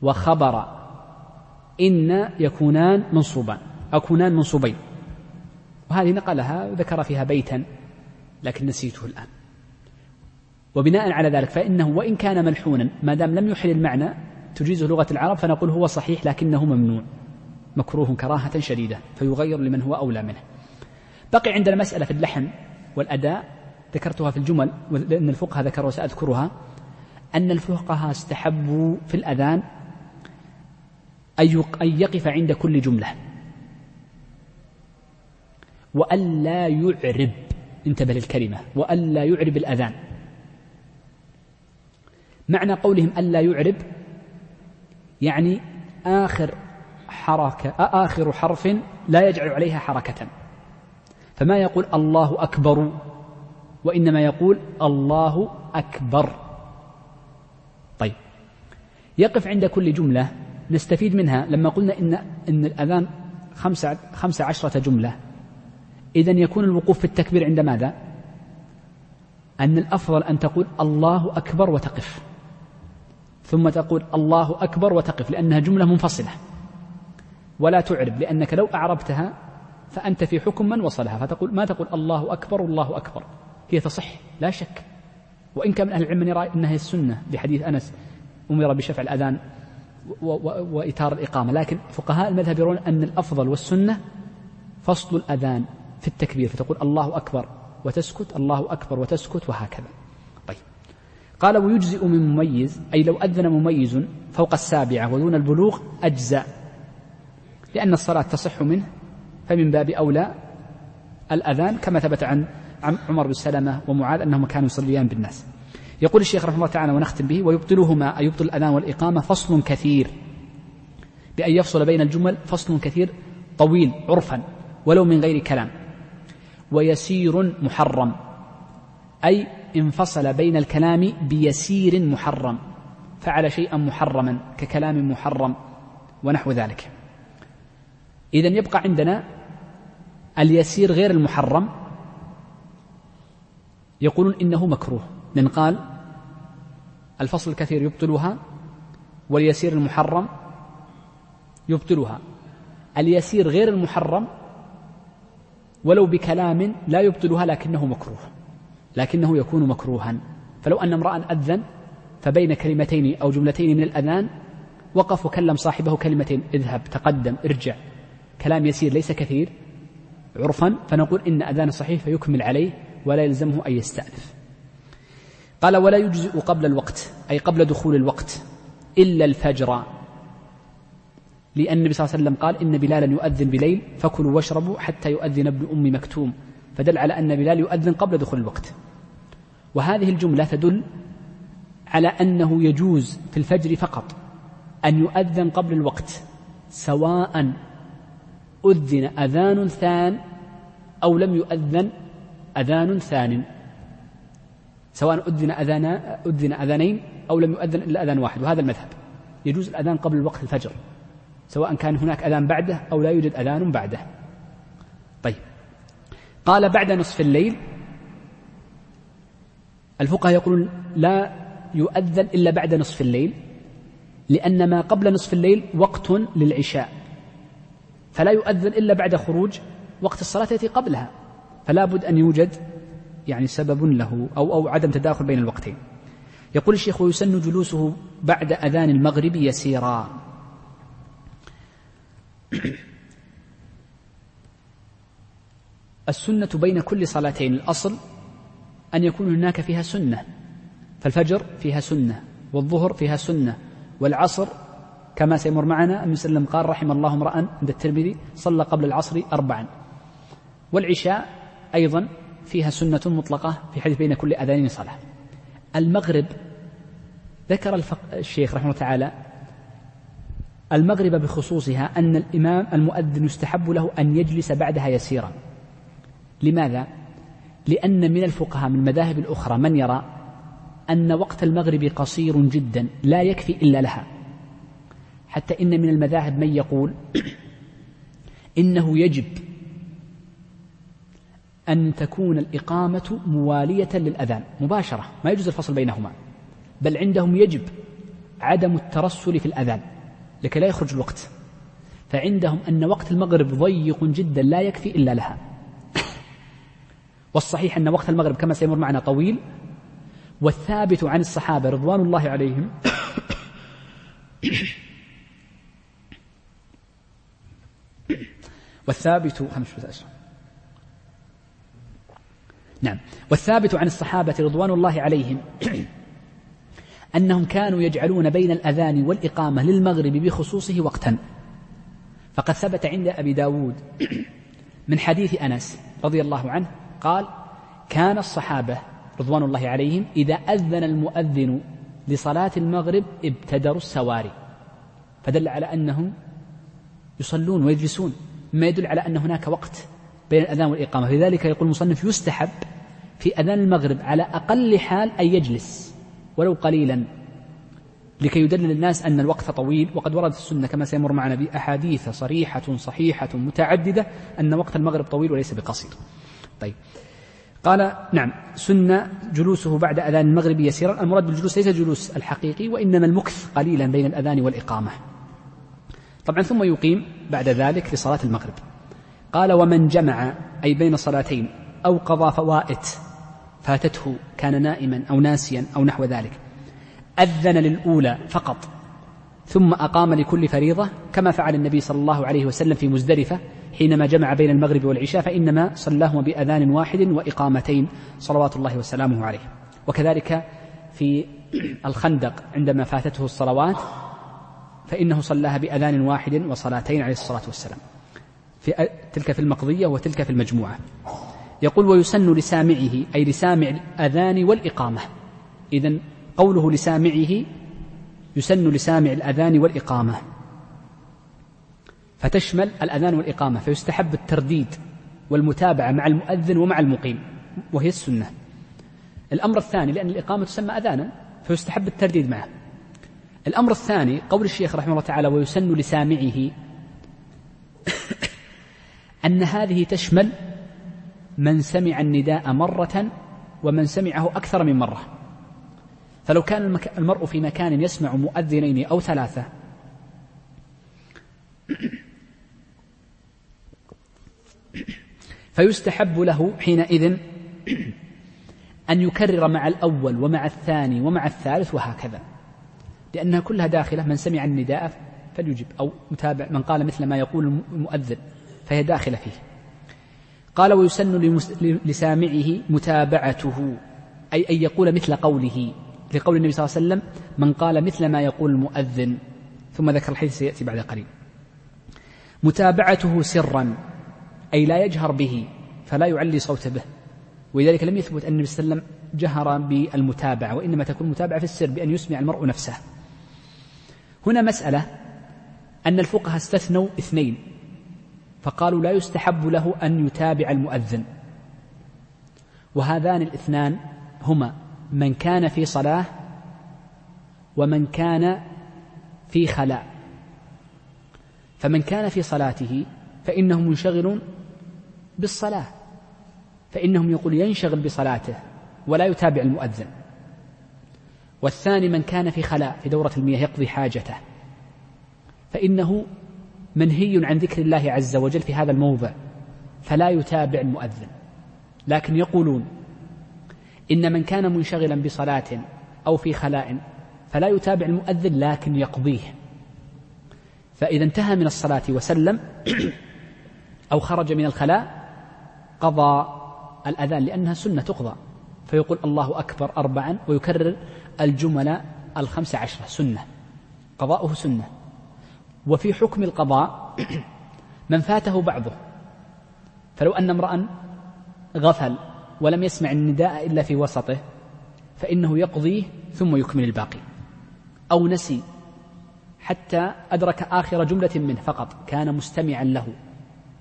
وخبر إن يكونان منصوبان. أكونان منصوبين وهذه نقلها ذكر فيها بيتا لكن نسيته الآن. وبناء على ذلك فإنه وإن كان ملحونا ما دام لم يحل المعنى تجيزه لغة العرب فنقول هو صحيح لكنه ممنوع. مكروه كراهة شديدة فيغير لمن هو أولى منه. بقي عندنا مسألة في اللحن والأداء ذكرتها في الجمل لأن الفقهاء ذكروا وسأذكرها أن الفقهاء استحبوا في الأذان أن يقف عند كل جملة. وألا يعرب انتبه للكلمة وألا يعرب الأذان. معنى قولهم ألا يعرب يعني آخر حركة آخر حرف لا يجعل عليها حركة. فما يقول الله أكبر وإنما يقول الله أكبر. طيب. يقف عند كل جملة نستفيد منها لما قلنا إن إن الأذان خمسة, خمسة عشرة جملة. إذا يكون الوقوف في التكبير عند ماذا؟ أن الأفضل أن تقول الله أكبر وتقف. ثم تقول الله أكبر وتقف لأنها جملة منفصلة. ولا تعرب لأنك لو أعربتها فأنت في حكم من وصلها. فتقول ما تقول الله أكبر الله أكبر. هي تصح لا شك. وإن كان من أهل العلم من يرى أنها السنة لحديث أنس أمر بشفع الأذان وإتار الإقامة. لكن فقهاء المذهب يرون أن الأفضل والسنة فصل الأذان. في التكبير فتقول الله أكبر وتسكت الله أكبر وتسكت وهكذا. طيب. قال ويجزئ من مميز أي لو أذن مميز فوق السابعة ودون البلوغ أجزأ لأن الصلاة تصح منه فمن باب أولى الأذان كما ثبت عن عمر بن سلمة ومعاذ أنهما كانوا يصليان بالناس. يقول الشيخ رحمه الله تعالى ونختم به ويبطلهما أي يبطل الأذان والإقامة فصل كثير. بأن يفصل بين الجمل فصل كثير طويل عرفا ولو من غير كلام. ويسير محرم. أي انفصل بين الكلام بيسير محرم. فعل شيئا محرما ككلام محرم ونحو ذلك. إذا يبقى عندنا اليسير غير المحرم. يقولون إنه مكروه. من قال الفصل الكثير يبطلها واليسير المحرم يبطلها. اليسير غير المحرم ولو بكلام لا يبطلها لكنه مكروه لكنه يكون مكروها. فلو أن امرأ أذن فبين كلمتين أو جملتين من الأذان وقف وكلم صاحبه كلمتين اذهب تقدم ارجع. كلام يسير ليس كثير. عرفا فنقول إن أذان صحيح فيكمل عليه ولا يلزمه أن يستأنف. قال ولا يجزئ قبل الوقت أي قبل دخول الوقت إلا الفجر. لأن النبي صلى الله عليه وسلم قال إن بلالا يؤذن بليل فكلوا واشربوا حتى يؤذن ابن أم مكتوم. فدل على أن بلال يؤذن قبل دخول الوقت. وهذه الجملة تدل على أنه يجوز في الفجر فقط أن يؤذن قبل الوقت سواء أذن أذان ثان أو لم يؤذن أذان ثان. سواء أذن أذان أذن أذانين أو لم يؤذن إلا أذان واحد وهذا المذهب. يجوز الأذان قبل وقت الفجر. سواء كان هناك أذان بعده أو لا يوجد أذان بعده. طيب. قال بعد نصف الليل الفقهاء يقولون لا يؤذن إلا بعد نصف الليل لأن ما قبل نصف الليل وقت للعشاء. فلا يؤذن إلا بعد خروج وقت الصلاة التي قبلها. فلا بد أن يوجد يعني سبب له أو أو عدم تداخل بين الوقتين. يقول الشيخ ويسن جلوسه بعد أذان المغرب يسيرا. [coughs] السنة بين كل صلاتين الأصل أن يكون هناك فيها سنة فالفجر فيها سنة والظهر فيها سنة والعصر كما سيمر معنا عليه وسلم قال رحم الله امرأ عند الترمذي صلى قبل العصر أربعا والعشاء أيضا فيها سنة مطلقة في حديث بين كل أذانين صلاة المغرب ذكر. الشيخ رحمه الله تعالى المغرب بخصوصها أن الإمام المؤذن يستحب له أن يجلس بعدها يسيرا. لماذا؟ لأن من الفقهاء من المذاهب الأخرى من يرى أن وقت المغرب قصير جدا لا يكفي إلا لها. حتى إن من المذاهب من يقول [clears throat] إنه يجب أن تكون الإقامة موالية للأذان مباشرة ما يجوز الفصل بينهما بل عندهم يجب عدم الترسل في الأذان. لكي لا يخرج الوقت. فعندهم أن وقت المغرب ضيق جدا لا يكفي إلا لها. والصحيح أن وقت المغرب كما سيمر معنا طويل. والثابت عن الصحابة رضوان الله عليهم [coughs] والثابت خمس نعم. والثابت عن الصحابة رضوان الله عليهم أنهم كانوا يجعلون بين الأذان والإقامة للمغرب بخصوصه وقتا. فقد ثبت عند أبي داود [clears throat] من حديث أنس رضي الله عنه قال كان الصحابة رضوان الله عليهم إذا أذن المؤذن لصلاة المغرب ابتدروا السواري. فدل على أنهم يصلون ويجلسون. ما يدل على أن هناك وقت بين الأذان والإقامة. لذلك يقول المصنف يستحب في أذان المغرب على أقل حال أن يجلس. قليلا. لكي يدلل الناس أن الوقت طويل وقد وردت السنة كما سيمر معنا بأحاديث صريحة صحيحة متعددة أن وقت المغرب طويل وليس بقصير. طيب. قال نعم سن جلوسه بعد أذان المغرب يسيرا. المراد بالجلوس ليس جلوس الحقيقي وإنما المكث قليلا بين الأذان والإقامة. طبعا ثم يقيم بعد ذلك لصلاة المغرب. قال ومن جمع أي بين صلاتين أو قضى فوائت فاتته كان نائما أو ناسيا أو نحو ذلك. أذن للأولى فقط ثم أقام لكل فريضة كما فعل النبي صلى الله عليه وسلم في مزدلفة حينما جمع بين المغرب والعشاء فإنما صلاهما بأذان واحد وإقامتين صلوات الله وسلامه عليه. وكذلك في [clears throat] الخندق عندما فاتته الصلوات فإنه صلاها بأذان واحد وصلاتين عليه الصلاة والسلام. في تلك في المقضية وتلك في المجموعة. يقول ويسن لسامعه أي لسامع الأذان والإقامة. إذا قوله لسامعه يسن لسامع الأذان والإقامة. فتشمل الأذان والإقامة فيستحب الترديد والمتابعة مع المؤذن ومع المقيم وهي السنة. الأمر الثاني لأن الإقامة تسمى أذانا فيستحب الترديد معه. الأمر الثاني قول الشيخ رحمه الله تعالى ويسن لسامعه أن هذه تشمل من سمع النداء مرة ومن سمعه أكثر من مرة. فلو كان المرء في مكان يسمع مؤذنين أو ثلاثة فيستحب له حينئذ أن يكرر مع الأول ومع الثاني ومع الثالث وهكذا. لأنها كلها داخلة من سمع النداء فليجب أو متابع من قال مثل ما يقول المؤذن فهي داخلة فيه. قال ويسن لسامعه متابعته أي أن يقول مثل قوله لقول النبي صلى الله عليه وسلم من قال مثل ما يقول المؤذن. ثم ذكر الحديث سيأتي بعد قليل. متابعته سرا أي لا يجهر به فلا يعلي صوته به. ولذلك لم يثبت أن النبي صلى الله عليه وسلم جهر بالمتابعة وإنما تكون المتابعة في السر بأن يسمع المرء نفسه. هنا مسألة أن الفقهاء استثنوا اثنين. فقالوا لا يستحب له أن يتابع المؤذن. وهذان الاثنان هما من كان في صلاة ومن كان في خلاء. فمن كان في صلاته فإنه منشغل بالصلاة. فإنهم يقول ينشغل بصلاته ولا يتابع المؤذن. والثاني من كان في خلاء في دورة المياه يقضي حاجته. فإنه منهي عن ذكر الله عز وجل في هذا الموضع فلا يتابع المؤذن. لكن يقولون إن من كان منشغلا بصلاة أو في خلاء فلا يتابع المؤذن لكن يقضيه. فإذا انتهى من الصلاة وسلم [clears throat] أو خرج من الخلاء قضى الأذان لأنها سنة تقضى. فيقول الله أكبر أربعا ويكرر الجمل الخمس عشرة سنة. قضاؤه سنة. وفي حكم القضاء من فاته بعضه. فلو أن امرأ غفل ولم يسمع النداء إلا في وسطه فإنه يقضيه ثم يكمل الباقي. أو نسي حتى أدرك آخر جملة منه فقط كان مستمعا له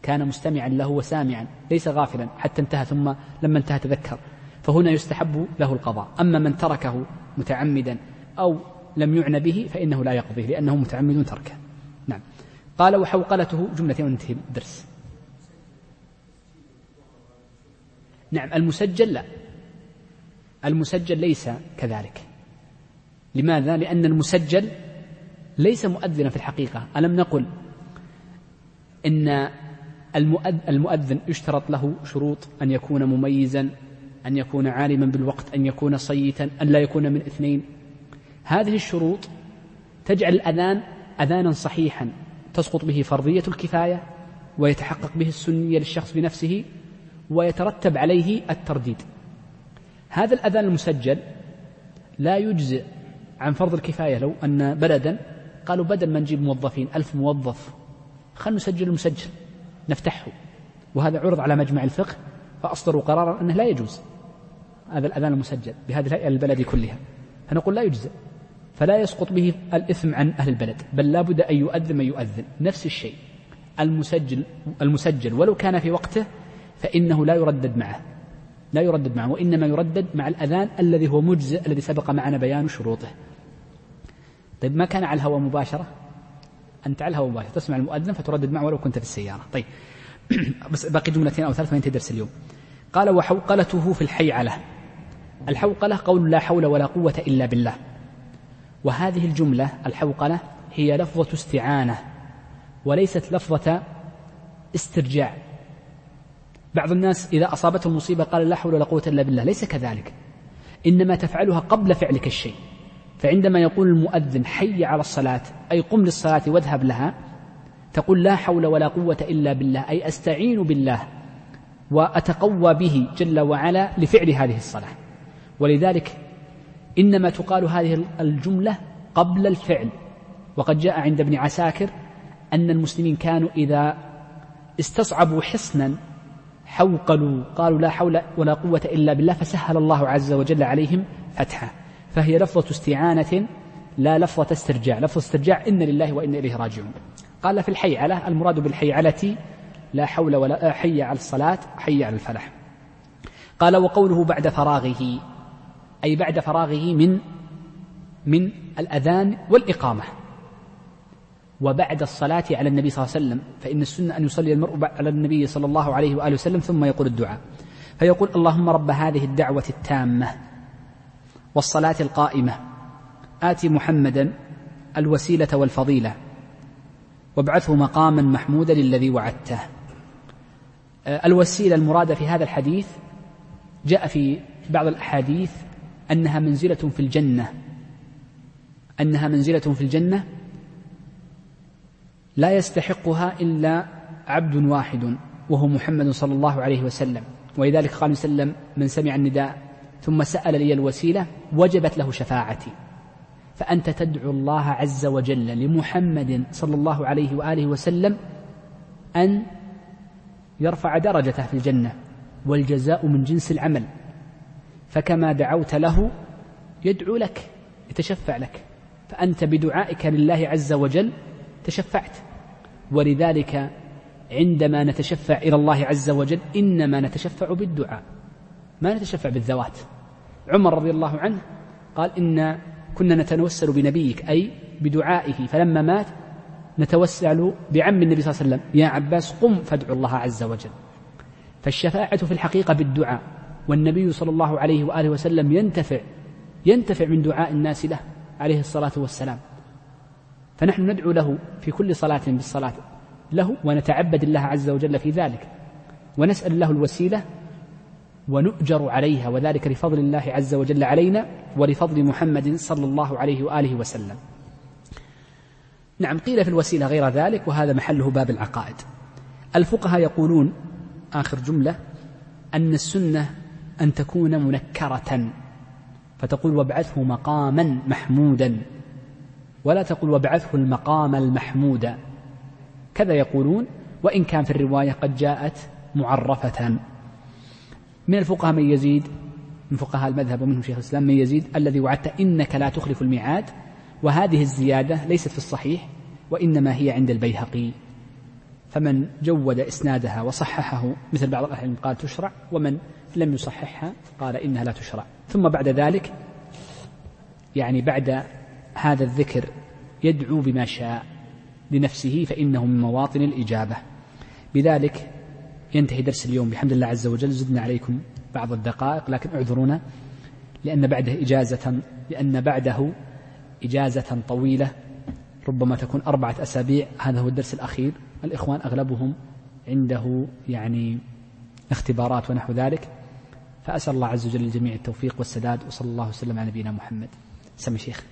كان مستمعا له وسامعا ليس غافلا حتى انتهى ثم لما انتهى تذكر فهنا يستحب له القضاء. أما من تركه متعمدا أو لم يعنى به فإنه لا يقضيه لأنه متعمد تركه. قال وحوقلته جملة وانتهي الدرس. نعم المسجل لا. المسجل ليس كذلك. لماذا؟ لأن المسجل ليس مؤذنا في الحقيقة. ألم نقل إن المؤذن يشترط له شروط أن يكون مميزا أن يكون عالما بالوقت أن يكون صيتا أن لا يكون من اثنين. هذه الشروط تجعل الأذان أذانا صحيحا. تسقط به فرضية الكفاية ويتحقق به السنية للشخص بنفسه ويترتب عليه الترديد. هذا الأذان المسجل لا يجزئ عن فرض الكفاية لو أن بلدا قالوا بدل ما نجيب موظفين ألف موظف خلنا نسجل المسجل نفتحه. وهذا عرض على مجمع الفقه فأصدروا قرارا أنه لا يجوز هذا الأذان المسجل بهذه الهيئة البلد كلها. فنقول لا يجزئ. فلا يسقط به الإثم عن أهل البلد بل لا بد أن يؤذن من يؤذن. نفس الشيء. المسجل المسجل ولو كان في وقته فإنه لا يردد معه. لا يردد معه وإنما يردد مع الأذان الذي هو مجزئ الذي سبق معنا بيان شروطه. طيب ما كان على الهواء مباشرة؟ أنت على الهواء مباشرة. تسمع المؤذن فتردد معه ولو كنت في السيارة. طيب. [clears throat] بس باقي جملتين أو ثلاث ما ينتهي درس اليوم. قال وحوقلته في الحيعلة. الحوقلة قول لا حول ولا قوة إلا بالله. وهذه الجملة الحوقلة هي لفظة استعانة وليست لفظة استرجاع. بعض الناس إذا أصابته المصيبة قال لا حول ولا قوة إلا بالله ليس كذلك. إنما تفعلها قبل فعلك الشيء. فعندما يقول المؤذن حي على الصلاة أي قم للصلاة واذهب لها تقول لا حول ولا قوة إلا بالله أي أستعين بالله وأتقوى به جل وعلا لفعل هذه الصلاة. ولذلك إنما تقال هذه الجملة قبل الفعل. وقد جاء عند ابن عساكر أن المسلمين كانوا إذا استصعبوا حصنا حوقلوا قالوا لا حول ولا قوة إلا بالله فسهل الله عز وجل عليهم فتحه. فهي لفظة استعانة لا لفظة استرجاع. لفظة استرجاع إن لله وإنا إليه راجعون. قال في الحيعلة المراد بالحيعلة لا حول ولا حي على الصلاة حي على الفلاح قال وقوله بعد فراغه. أي بعد فراغه من من الأذان والإقامة. وبعد الصلاة على النبي صلى الله عليه وسلم فإن السنة أن يصلي المرء على النبي صلى الله عليه وآله وسلم ثم يقول الدعاء. فيقول اللهم رب هذه الدعوة التامة والصلاة القائمة آت محمدا الوسيلة والفضيلة وابعثه مقاما محمودا الذي وعدته. آه، الوسيلة المرادة في هذا الحديث جاء في بعض الأحاديث أنها منزلة في الجنة. أنها منزلة في الجنة لا يستحقها إلا عبد واحد وهو محمد صلى الله عليه وسلم. ولذلك قال وسلم من سمع النداء ثم سأل لي الوسيلة وجبت له شفاعتي. فأنت تدعو الله عز وجل لمحمد صلى الله عليه وآله وسلم أن يرفع درجته في الجنة والجزاء من جنس العمل. فكما دعوت له يدعو لك يتشفع لك. فأنت بدعائك لله عز وجل تشفعت. ولذلك عندما نتشفع إلى الله عز وجل إنما نتشفع بالدعاء. ما نتشفع بالذوات. عمر رضي الله عنه قال إن كنا نتوسل بنبيك أي بدعائه. فلما مات نتوسل بعم النبي صلى الله عليه وسلم. يا عباس قم فادعو الله عز وجل. فالشفاعة في الحقيقة بالدعاء. والنبي صلى الله عليه وآله وسلم ينتفع ينتفع من دعاء الناس له عليه الصلاة والسلام فنحن ندعو له في كل صلاة بالصلاة له ونتعبد الله عز وجل في ذلك ونسأل له الوسيلة ونؤجر عليها وذلك لفضل الله عز وجل علينا ولفضل محمد صلى الله عليه وآله وسلم. نعم قيل في الوسيلة غير ذلك وهذا محله باب العقائد. الفقهاء يقولون آخر جملة أن السنة أن تكون منكرة. فتقول وابعثه مقاما محمودا. ولا تقول وابعثه المقام المحمود. كذا يقولون وإن كان في الرواية قد جاءت معرفة. من الفقهاء من يزيد من فقهاء المذهب ومنهم شيخ الإسلام من يزيد الذي وعدت إنك لا تخلف الميعاد. وهذه الزيادة ليست في الصحيح وإنما هي عند البيهقي. فمن جود إسنادها وصححه مثل بعض الأهل قال تشرع. ومن لم يصححها قال إنها لا تشرع. ثم بعد ذلك يعني بعد هذا الذكر يدعو بما شاء لنفسه فإنه من مواطن الإجابة. بذلك ينتهي درس اليوم. بحمد الله عز وجل زدنا عليكم بعض الدقائق لكن اعذرونا لأن بعده إجازة لأن بعده إجازة طويلة ربما تكون أربعة أسابيع. هذا هو الدرس الأخير. الإخوان أغلبهم عنده يعني اختبارات ونحو ذلك. فأسأل الله عز وجل للجميع التوفيق والسداد وصلى الله وسلم على نبينا محمد. سمي شيخ.